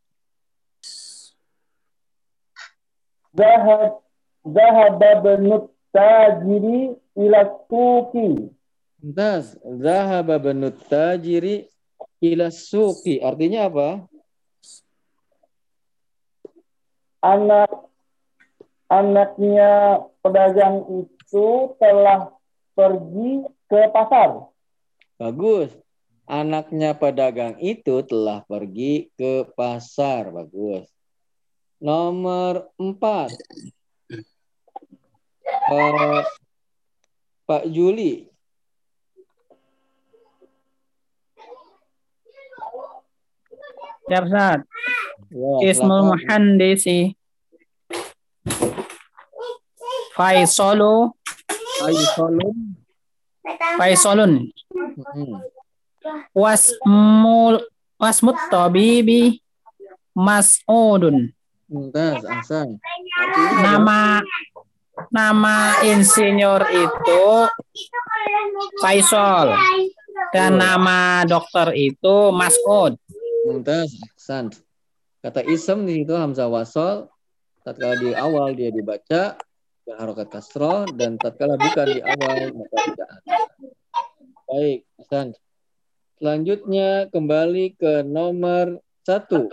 Zahab Zahaba benut tajiri ila suki. Mumtaz. Zahaba benut tajiri ila suki. Artinya apa? Anak anaknya pedagang itu telah pergi ke pasar. Bagus. Anaknya pedagang itu telah pergi ke pasar. Bagus. Nomor empat. Pak, Pak Juli. Ya, Ustaz. Ya, Ismul. Muhandisi. Faisolu Aisolun. Faisolun Hmm. Wasmul wasmut tabibi mas'udun Mumtaz, Ahsan. Nama nama insinyur itu Faisal dan nama dokter itu Mas'ud Mumtaz, Ahsan. Kata ism di situ hamzah wasol. Tatkala di awal dia dibaca berharokat kasroh dan tatkala bukan di awal maka tidak ada. Baik, Ahsan. Selanjutnya kembali ke nomor satu.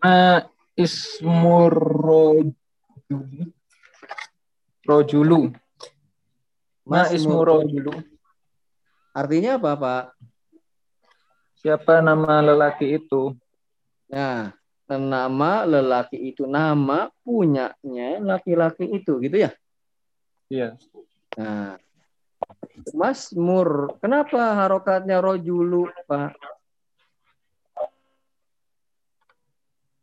Ma ismur rojuli. Rojulu. Ma ismu rojulu. Artinya apa, Pak? Siapa nama lelaki itu? Nah, nama lelaki itu nama punyanya laki-laki itu, gitu ya? Iya. Nah, Masmur, kenapa harokatnya rojulu, Pak?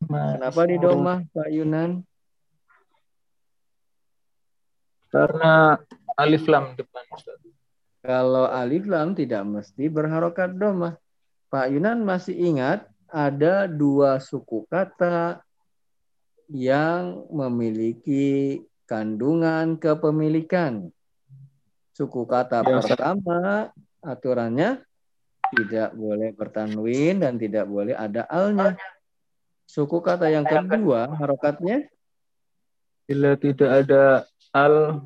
Kenapa di domah, Pak Yunan? Karena alif lam depan. Kalau alif lam tidak mesti berharokat domah. Pak Yunan masih ingat ada dua suku kata yang memiliki kandungan kepemilikan. Suku kata Ya, pertama aturannya tidak boleh bertanwin dan tidak boleh ada alnya. Suku kata yang kedua harokatnya Bila tidak ada al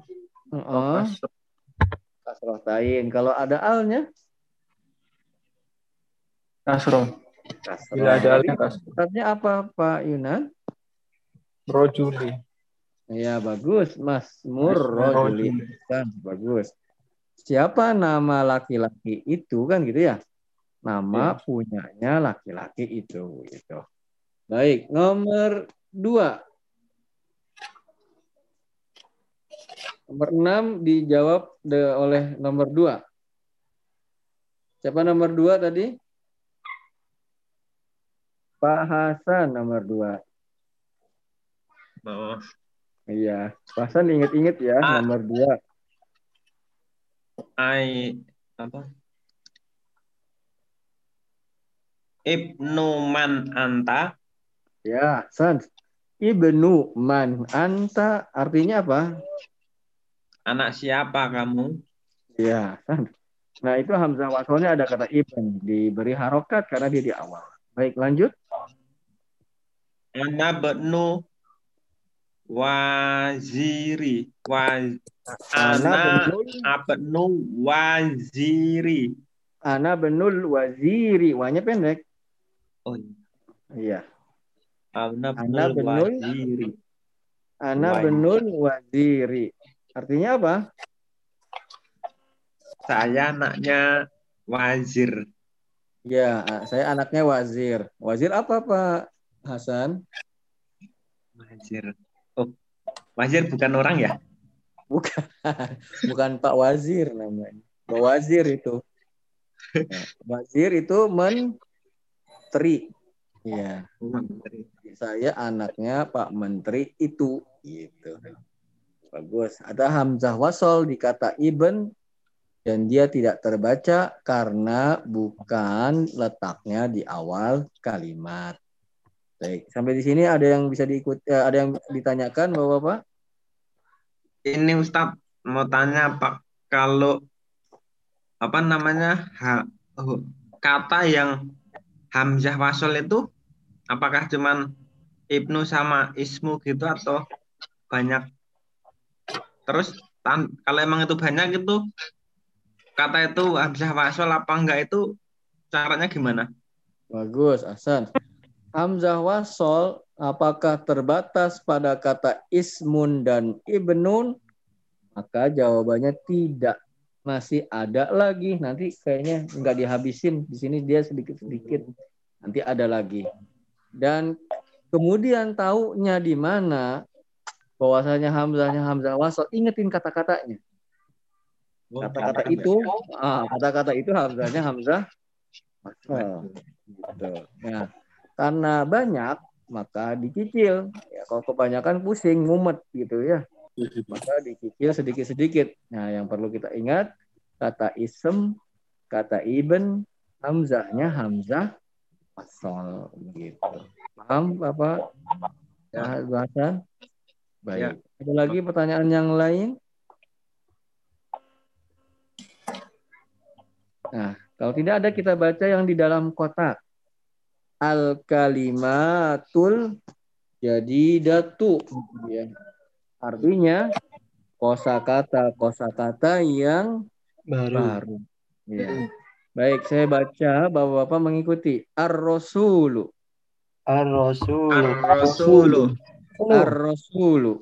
kasroh tain. Kalau ada alnya kasroh. kasroh. Bila ada alnya kasroh. Harokatnya apa Pak Yunan? Rojuli. Ya bagus, Mas Mur Rojuli. Rojuli. Kan, bagus. Siapa nama laki-laki itu kan gitu ya? Nama Ya. punyanya laki-laki itu gitu. Baik, nomor dua. Nomor enam dijawab de- oleh nomor dua. Siapa nomor dua tadi? Pak Hasan nomor dua. Oh, Iya, Pak Hasan inget-inget ya Ah. nomor dua. I apa? Ibnu man anta Ya, San. Ibnu man anta artinya apa? anak siapa kamu? Ya, San. Nah, itu hamzah wasolnya ada kata ibn diberi harokat karena dia di awal. Baik, lanjut. Ana benu waziri wa Ana ana benul, abnu waziri. ana benul waziri. Wanya pendek. Oh, iya. Iya. ana Ana benul benul. waziri. Ana benul waziri. Artinya apa? Saya anaknya wazir. Ya, saya anaknya wazir. Wazir apa, Pak Hasan? Wazir. Oh, wazir bukan orang ya? Bukan. Bukan Pak Wazir namanya. Pak Wazir itu. Ya, Wazir itu menteri. Iya. Saya anaknya Pak Menteri itu. Gitu. Bagus. Ada Hamzah Wasol di kata Ibn dan dia tidak terbaca karena bukan letaknya di awal kalimat. Baik, sampai di sini ada yang bisa diikut, eh, ada yang ditanyakan, Bapak-bapak? Ini Ustadz mau tanya Pak, kalau apa namanya ha- hu- kata yang hamzah wasol itu apakah cuman ibnu sama ismu gitu atau banyak? Terus tan- kalau emang itu banyak itu kata itu hamzah wasol apa enggak itu caranya gimana? Bagus, Hasan. Hamzah wasol apakah terbatas pada kata ismun dan ibnun? Maka jawabannya tidak. Masih ada lagi. Nanti kayaknya nggak dihabisin. Di sini dia sedikit-sedikit. Nanti ada lagi. Dan kemudian taunya di mana bahwasanya hamzahnya hamzah wasol. Ingetin kata-katanya. Kata-kata itu, ah, kata-kata itu hamzahnya hamzah wasol. Gitu. Nah, karena banyak maka dicicil. Ya, kalau kebanyakan pusing, mumet gitu ya. Maka dicicil sedikit-sedikit. Nah, yang perlu kita ingat kata isem, kata iben, hamzahnya hamzah asal gitu. Paham Bapak? Ya, bahasa? Baik. Ada lagi pertanyaan yang lain? Nah, kalau tidak ada kita baca yang di dalam kotak. Al kalimatul jadi datu ya. Artinya kosakata kosakata yang baru. Ya. Baik, saya baca Bapak-bapak mengikuti Ar-Rasulu. Ar-Rasul. Ar-Rasulu. Ar-Rasulu.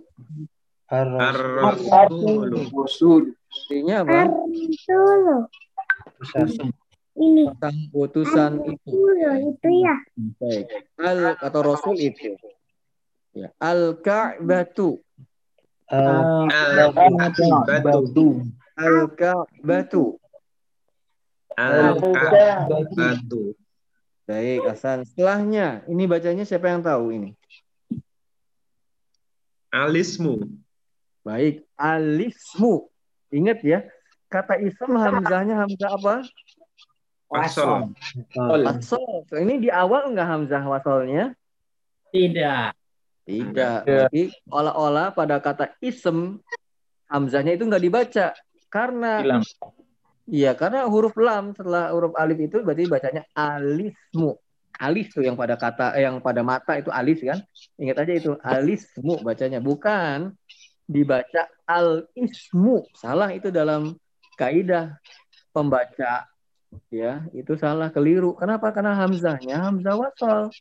Ar-Rasul. Ar-Rasulu. Artinya apa? Usaha. Ini Tentang utusan itu. itu ya. Baik. Al atau Rasul itu. Ya. Al-Ka'batu. Al-Ka'batu. Al-Ka'batu. Al-Ka'batu. Baik, Hasan. Setelahnya, ini bacanya siapa yang tahu ini? Alismu. Baik, alismu. Ingat ya, kata ism hamzahnya hamzah apa? Wasol. Wasol. Ini di awal enggak hamzah wasolnya? Tidak. Tidak. Berarti olah-olah pada kata ism hamzahnya itu enggak dibaca karena Hilang. Iya, karena huruf lam setelah huruf alif itu berarti bacanya alismu. Alis tuh yang pada kata eh, yang pada mata itu alis kan? Ingat aja itu alismu bacanya, bukan dibaca al ismu. Salah itu dalam kaidah pembaca ya, itu salah keliru. Kenapa? Karena hamzahnya hamzah wasol.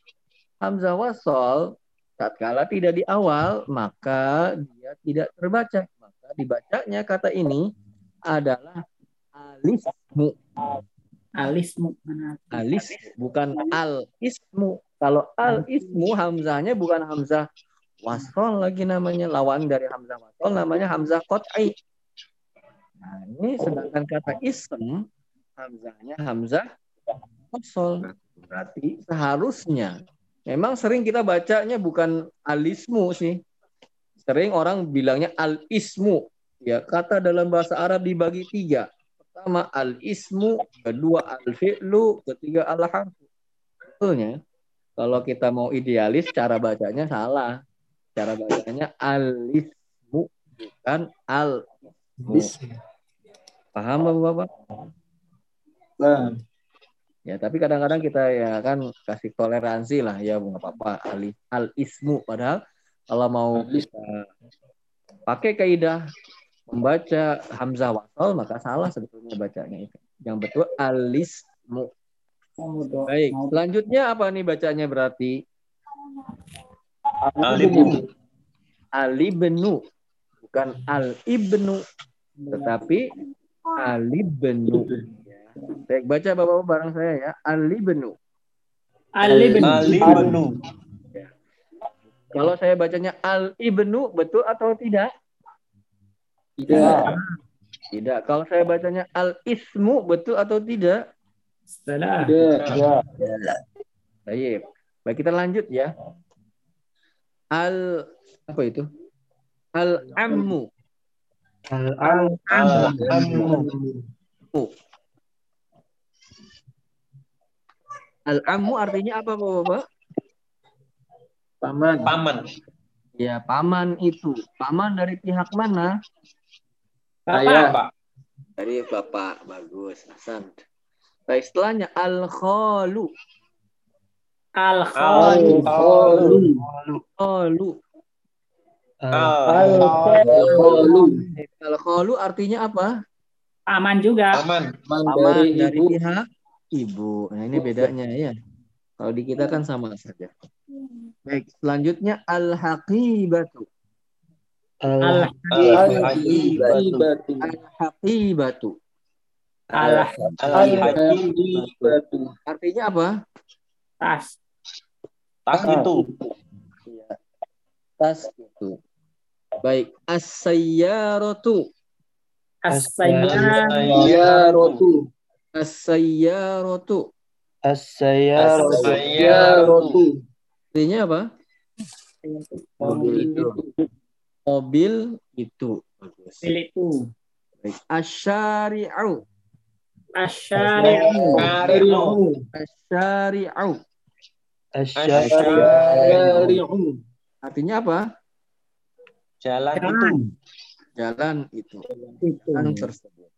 Hamzah wasol tatkala tidak di awal, maka dia tidak terbaca. Maka dibacanya kata ini adalah alismu. Alismu? Alis bukan al ismu. Kalau al ismu hamzahnya bukan hamzah wasol lagi namanya lawan dari hamzah wasol namanya hamzah qat'i. Nah, ini sedangkan kata ism hamzahnya hamzah wasol. Berarti seharusnya memang sering kita bacanya bukan alismu sih. Sering orang bilangnya al ismu. Ya, kata dalam bahasa Arab dibagi tiga. Pertama al-ismu, kedua al-fi'lu, ketiga al-harfu. Betulnya, kalau kita mau idealis, cara bacanya salah. Cara bacanya al-ismu, bukan al-ismu. Paham Bapak-Bapak? Nah, Ya, tapi kadang-kadang kita ya kan kasih toleransi lah ya nggak apa-apa al, al-ismu padahal kalau mau kita pakai kaidah membaca hamzah wasal maka salah sebetulnya bacanya itu. Yang betul alismu. Baik, selanjutnya apa nih bacanya berarti? Alibnu. Alibnu. Bukan al-ibnu, tetapi alibnu. Ya. Baik, baca Bapak bareng saya ya. Alibnu. Alibnu. Alibnu. Kalau saya bacanya al-ibnu betul atau tidak? Tidak. Tidak. Kalau saya bacanya al-ismu betul atau tidak? Setelah. Tidak. Baik. Baik, kita lanjut ya. Al apa itu? Al-ammu. Al-Amnu. Al-ammu artinya apa, Bapak? Paman. Paman. Ya, paman itu. Paman dari pihak mana? Saya. Pak. Dari Bapak. Bagus, Hasan. Baik, setelahnya al-khalu. Al-Khalu. Al-Khalu. Khalu. Al-Khalu. Al-khalu artinya apa? Aman juga. Paman. Paman Dari dari ibu. pihak ibu. Nah, ini bedanya ya. Kalau di kita kan sama saja. Baik, selanjutnya al-haqibatu. Al- Al-Haqibatu. Al-haqibatu. Al- Al-Haqibatu. Artinya apa? Tas. Tas itu. Iya. Tas itu. Baik, as-sayyaratu. As-sayyar. As-sayyaratu. As-sayyaratu. As-sayyaratu. Artinya apa? Mobil itu. Mobil itu. Mobil itu. Baik. Asyari'u. Asyari'u. Asyari'u. Asyari'u. Artinya apa? Jalan itu. Jalan. Jalan itu. Itu. Jalan tersebut.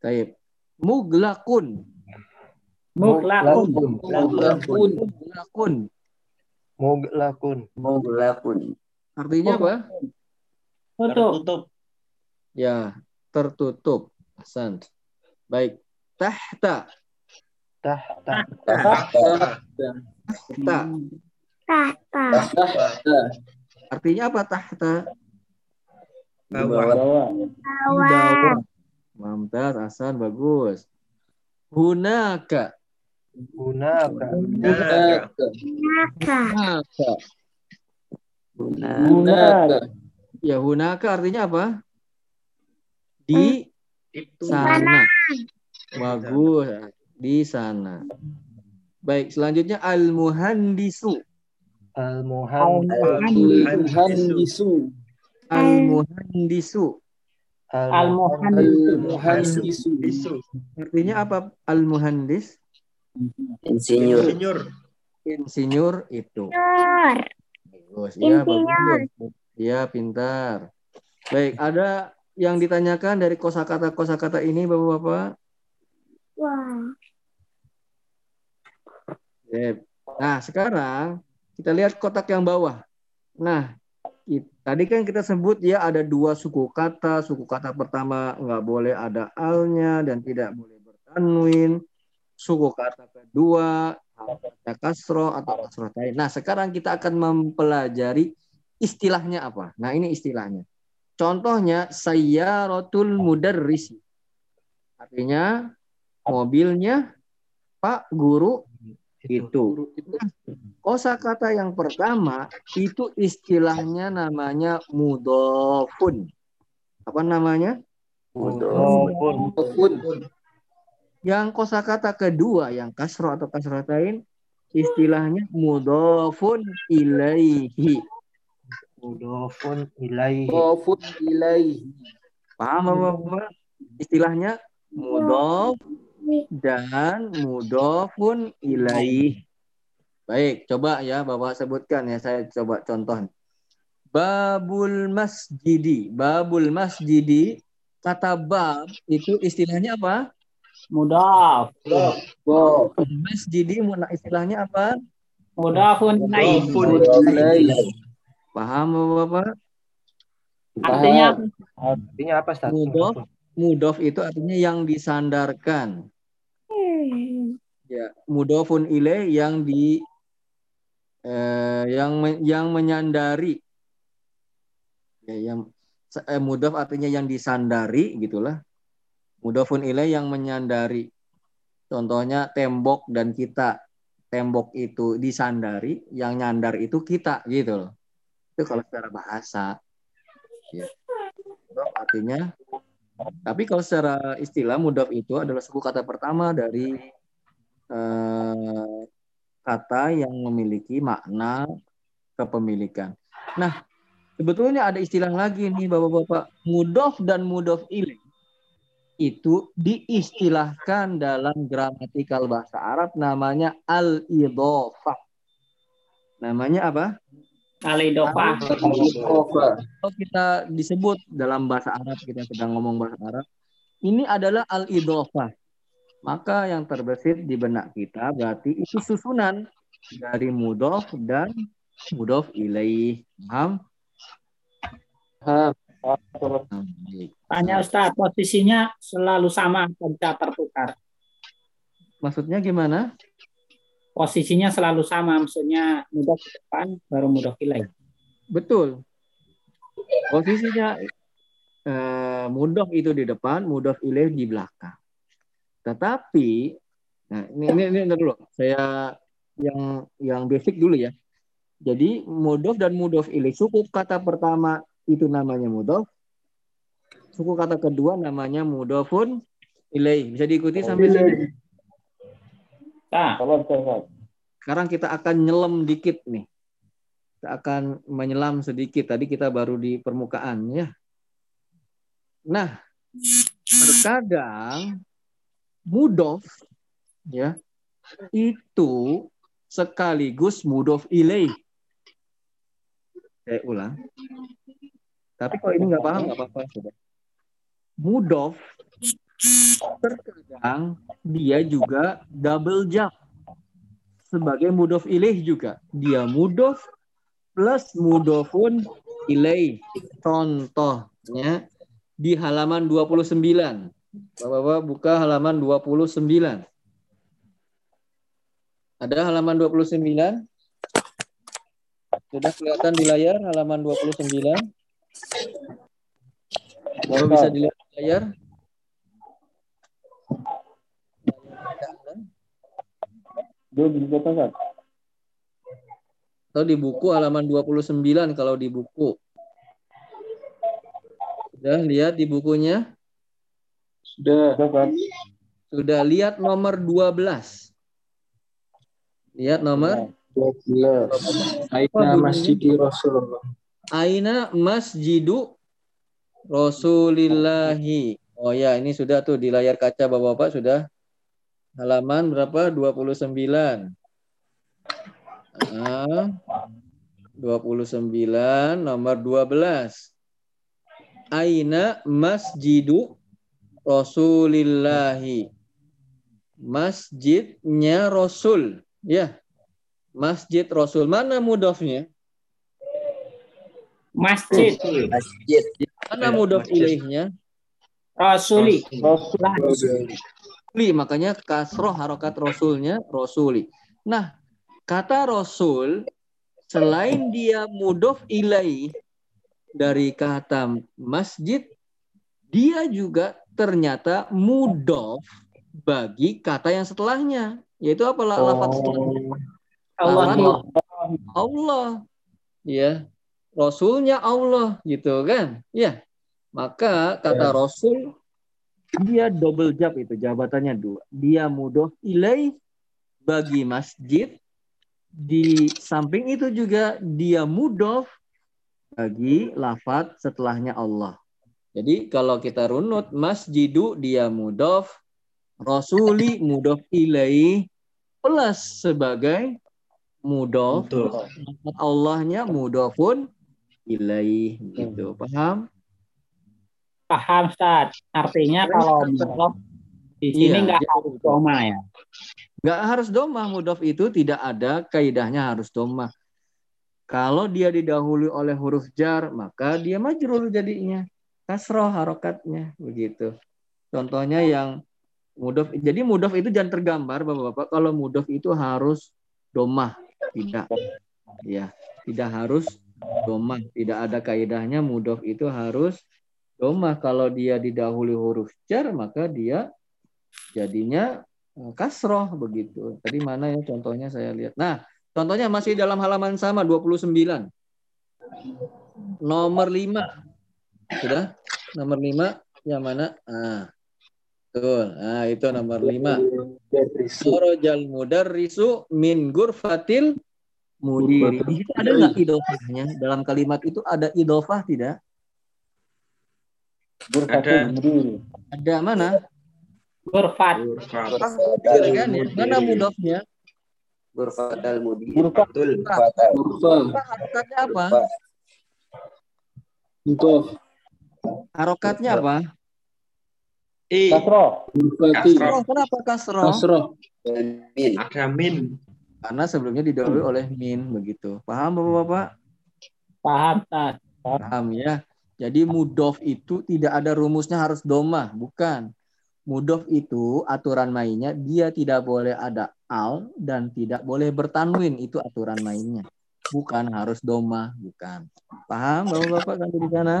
Baik. Muglakun. Muglakun. Muglakun. Muglakun. Muglakun. Muglakun. Artinya apa? Tutup. Tertutup. Ya, tertutup. Hasan. Baik. Tahta. Tahta. Tahta. Tahta. Artinya apa tahta? Bawah. Bawah. Bawah. Mantap, Hasan. Bagus. Hunaka. Gunaka. Nah, Hunaka. Hunaka. Ya, hunaka artinya apa? Di sana. Bagus. Di sana. Baik, selanjutnya al-muhandisu. Al-Muhandisu. Al-muhandisu. Al-Muhandisu. Artinya apa al-muhandis? Insinyur. Insinyur. Insinyur itu. Bagus. Iya, bagus. Iya, pintar. Baik, ada yang ditanyakan dari kosakata kosakata ini Bapak-bapak? Sip. Nah, sekarang kita lihat kotak yang bawah. Nah, tadi kan kita sebut ya ada dua suku kata. Suku kata pertama nggak boleh ada alnya dan tidak boleh bertanwin. Suku kata kedua ada kasro atau kasro lain. Nah, sekarang kita akan mempelajari istilahnya apa. Nah, ini istilahnya. Contohnya sayyaratul mudarrisi. Artinya mobilnya Pak Guru itu. Kosakata yang pertama itu istilahnya namanya mudofun. Apa namanya? Mudofun. Yang kosakata kedua yang kasro atau kasrotain istilahnya mudofun ilaihi. Mudofun ilaihi. Mudofun ilaihi. Paham Bapak? Istilahnya mudof dan mudofun ilaih. Baik, coba ya Bapak sebutkan ya saya coba contoh. Babul masjidi. Babul masjidi kata bab itu istilahnya apa? Mudaf. Masjidi muna- istilahnya apa? Mudafun ilaih. Paham Bapak? Artinya Artinya apa, Ustaz? Mudof. Mudof itu artinya yang disandarkan. Ya, mudofun ilaih yang di eh, yang yang menyandari. Ya, yang eh, mudof artinya yang disandari gitulah. Mudofun ilaih yang menyandari. Contohnya tembok dan kita. Tembok itu disandari, yang nyandar itu kita gitu loh. Itu kalau secara bahasa. Ya. Artinya tapi kalau secara istilah mudaf itu adalah suku kata pertama dari eh, kata yang memiliki makna kepemilikan. Nah, sebetulnya ada istilah lagi nih Bapak-bapak, mudaf dan mudaf ilaih itu diistilahkan dalam gramatikal bahasa Arab namanya al-idhofah. Namanya apa? Al-Idofah. kalau kita disebut dalam bahasa Arab kita sedang ngomong bahasa Arab ini adalah al idofah maka yang terbesit di benak kita berarti itu susunan dari mudof dan mudof ilaih paham. Tanya Ustaz, posisinya selalu sama atau bisa tertukar? maksudnya gimana Posisinya selalu sama, maksudnya mudaf ke depan, baru mudaf ilaih. betul. Posisinya eh, mudof itu di depan mudof ilaih di belakang. Tetapi nah ini ini, ini ntar dulu. Saya yang yang basic dulu ya. Jadi mudof dan mudof ilaih suku kata pertama itu namanya mudof suku kata kedua namanya mudofun ilaih bisa diikuti sampai sini Nah, sekarang kita akan nyelam dikit nih Kita akan menyelam sedikit. Tadi kita baru di permukaan ya. Nah, terkadang mudof ya itu sekaligus mudof ilaih. Saya ulang. Tapi kalau ini nggak paham nggak apa-apa sudah. Mudof terkadang dia juga double jump sebagai mudof ilaih juga. Dia mudof plus mudofun ilaih. Contohnya di halaman 29. Bapak-bapak buka halaman 29. Ada halaman 29? Sudah kelihatan di layar halaman 29? Bapak bisa dilihat di layar? Dia bisa kan? Atau di buku halaman 29 kalau di buku. Sudah lihat di bukunya? Sudah. Kan? Sudah lihat nomor 12. Lihat nomor 12. Aina Masjidi Rasulullah. Aina Masjidu Rasulillahi. Oh ya, ini sudah tuh di layar kaca Bapak-bapak sudah halaman berapa? 29. Ah, 29 nomor 12. Aina Masjidu Rasulillahi. Masjidnya Rasul. Ya. Masjid Rasul. Mana mudofnya? Masjid Masjid. Mana mudof ilaihnya? Rasuli. Rasuli, makanya kasroh harokat rasulnya rasuli. Nah, kata rasul selain dia mudof ilaih dari kata masjid, dia juga ternyata mudof bagi kata yang setelahnya, yaitu apa la- lafaz setelahnya? Allah. Lafaz Allah, ya, Rasulnya Allah, gitu kan? Ya, maka kata Rasul dia double job itu jabatannya dua. Dia mudof ilai bagi masjid. Di samping itu juga dia mudof bagi lafat setelahnya Allah. Jadi kalau kita runut masjidu dia mudof, rasuli mudof ilai plus sebagai mudof lafat Allahnya mudofun ilai gitu. Paham? Paham, Ustaz. Artinya kalau mudof di sini Iya, nggak dia harus koma ya. Nggak harus domah. Mudof itu tidak ada kaidahnya harus domah. Kalau dia didahului oleh huruf jar, maka dia majrur jadinya. Kasroh harokatnya. Begitu. Contohnya yang mudof. Jadi mudof itu jangan tergambar, Bapak-Bapak. Kalau mudof itu harus domah. Tidak. Ya, tidak harus domah. Tidak ada kaidahnya mudof itu harus domah. Kalau dia didahului huruf jar, maka dia jadinya eh, kasroh begitu. Tadi mana ya contohnya saya lihat. Nah, contohnya masih dalam halaman sama 29. Nomor 5. Sudah? Nomor 5 yang mana? Ah. Betul. Nah, itu nomor 5. Sorojal mudarrisu min gurfatil mudiri. Ada nggak idofahnya? Dalam kalimat itu ada idofah tidak? Ada. Ada mana? Kan ya? Mana mudofnya? Gurfatal mudir. Betul. Gurfatal. Apa harokatnya apa? Untuk Harokatnya apa? I. Kasro. Kasroh. Kasroh. Kenapa kasroh? Kasroh. Min. Ada min. Karena sebelumnya didahului oleh min begitu. Paham Bapak-bapak? Paham, Ustaz. Paham ya. Jadi mudof itu tidak ada rumusnya harus domah, bukan. Mudof itu aturan mainnya dia tidak boleh ada al dan tidak boleh bertanwin itu aturan mainnya. Bukan harus domah, bukan. Paham Bapak-bapak kan di sana?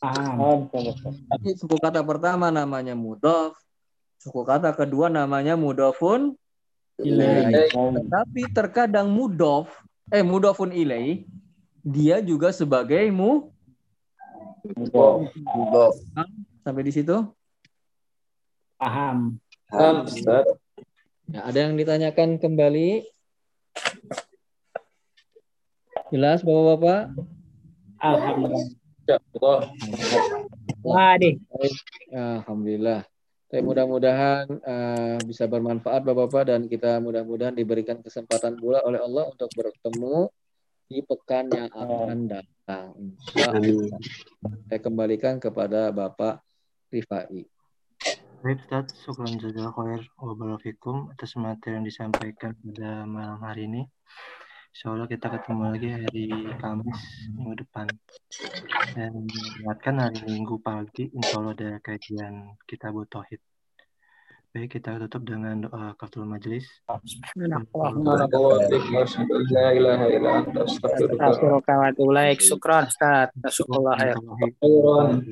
Paham. Jadi suku kata pertama namanya mudof, suku kata kedua namanya mudofun ilaih. Tetapi terkadang mudof, eh mudofun ilaih, dia juga sebagai mu Mudof. sampai di situ. Paham. Paham, Ustaz. Ya, ada yang ditanyakan kembali? Jelas Bapak-bapak? Alhamdulillah. Deh. Alhamdulillah. Tapi mudah-mudahan eh, bisa bermanfaat Bapak-bapak dan kita mudah-mudahan diberikan kesempatan pula oleh Allah untuk bertemu di pekan yang akan datang. Saya kembalikan kepada Bapak Rifai. Baik Ustaz, syukran jazakallahu khair wa barafikum atas materi yang disampaikan pada malam hari ini. Insya Allah kita ketemu lagi hari Kamis minggu depan. Dan ingatkan hari Minggu pagi, insya Allah ada kajian kita Tauhid. Baik, kita tutup dengan doa kaftul majelis. La ilaha illa anta astaghfiruka Astagfirullah wa atubu ilaik. Syukran Ustaz. Syukurlah ya. khairan.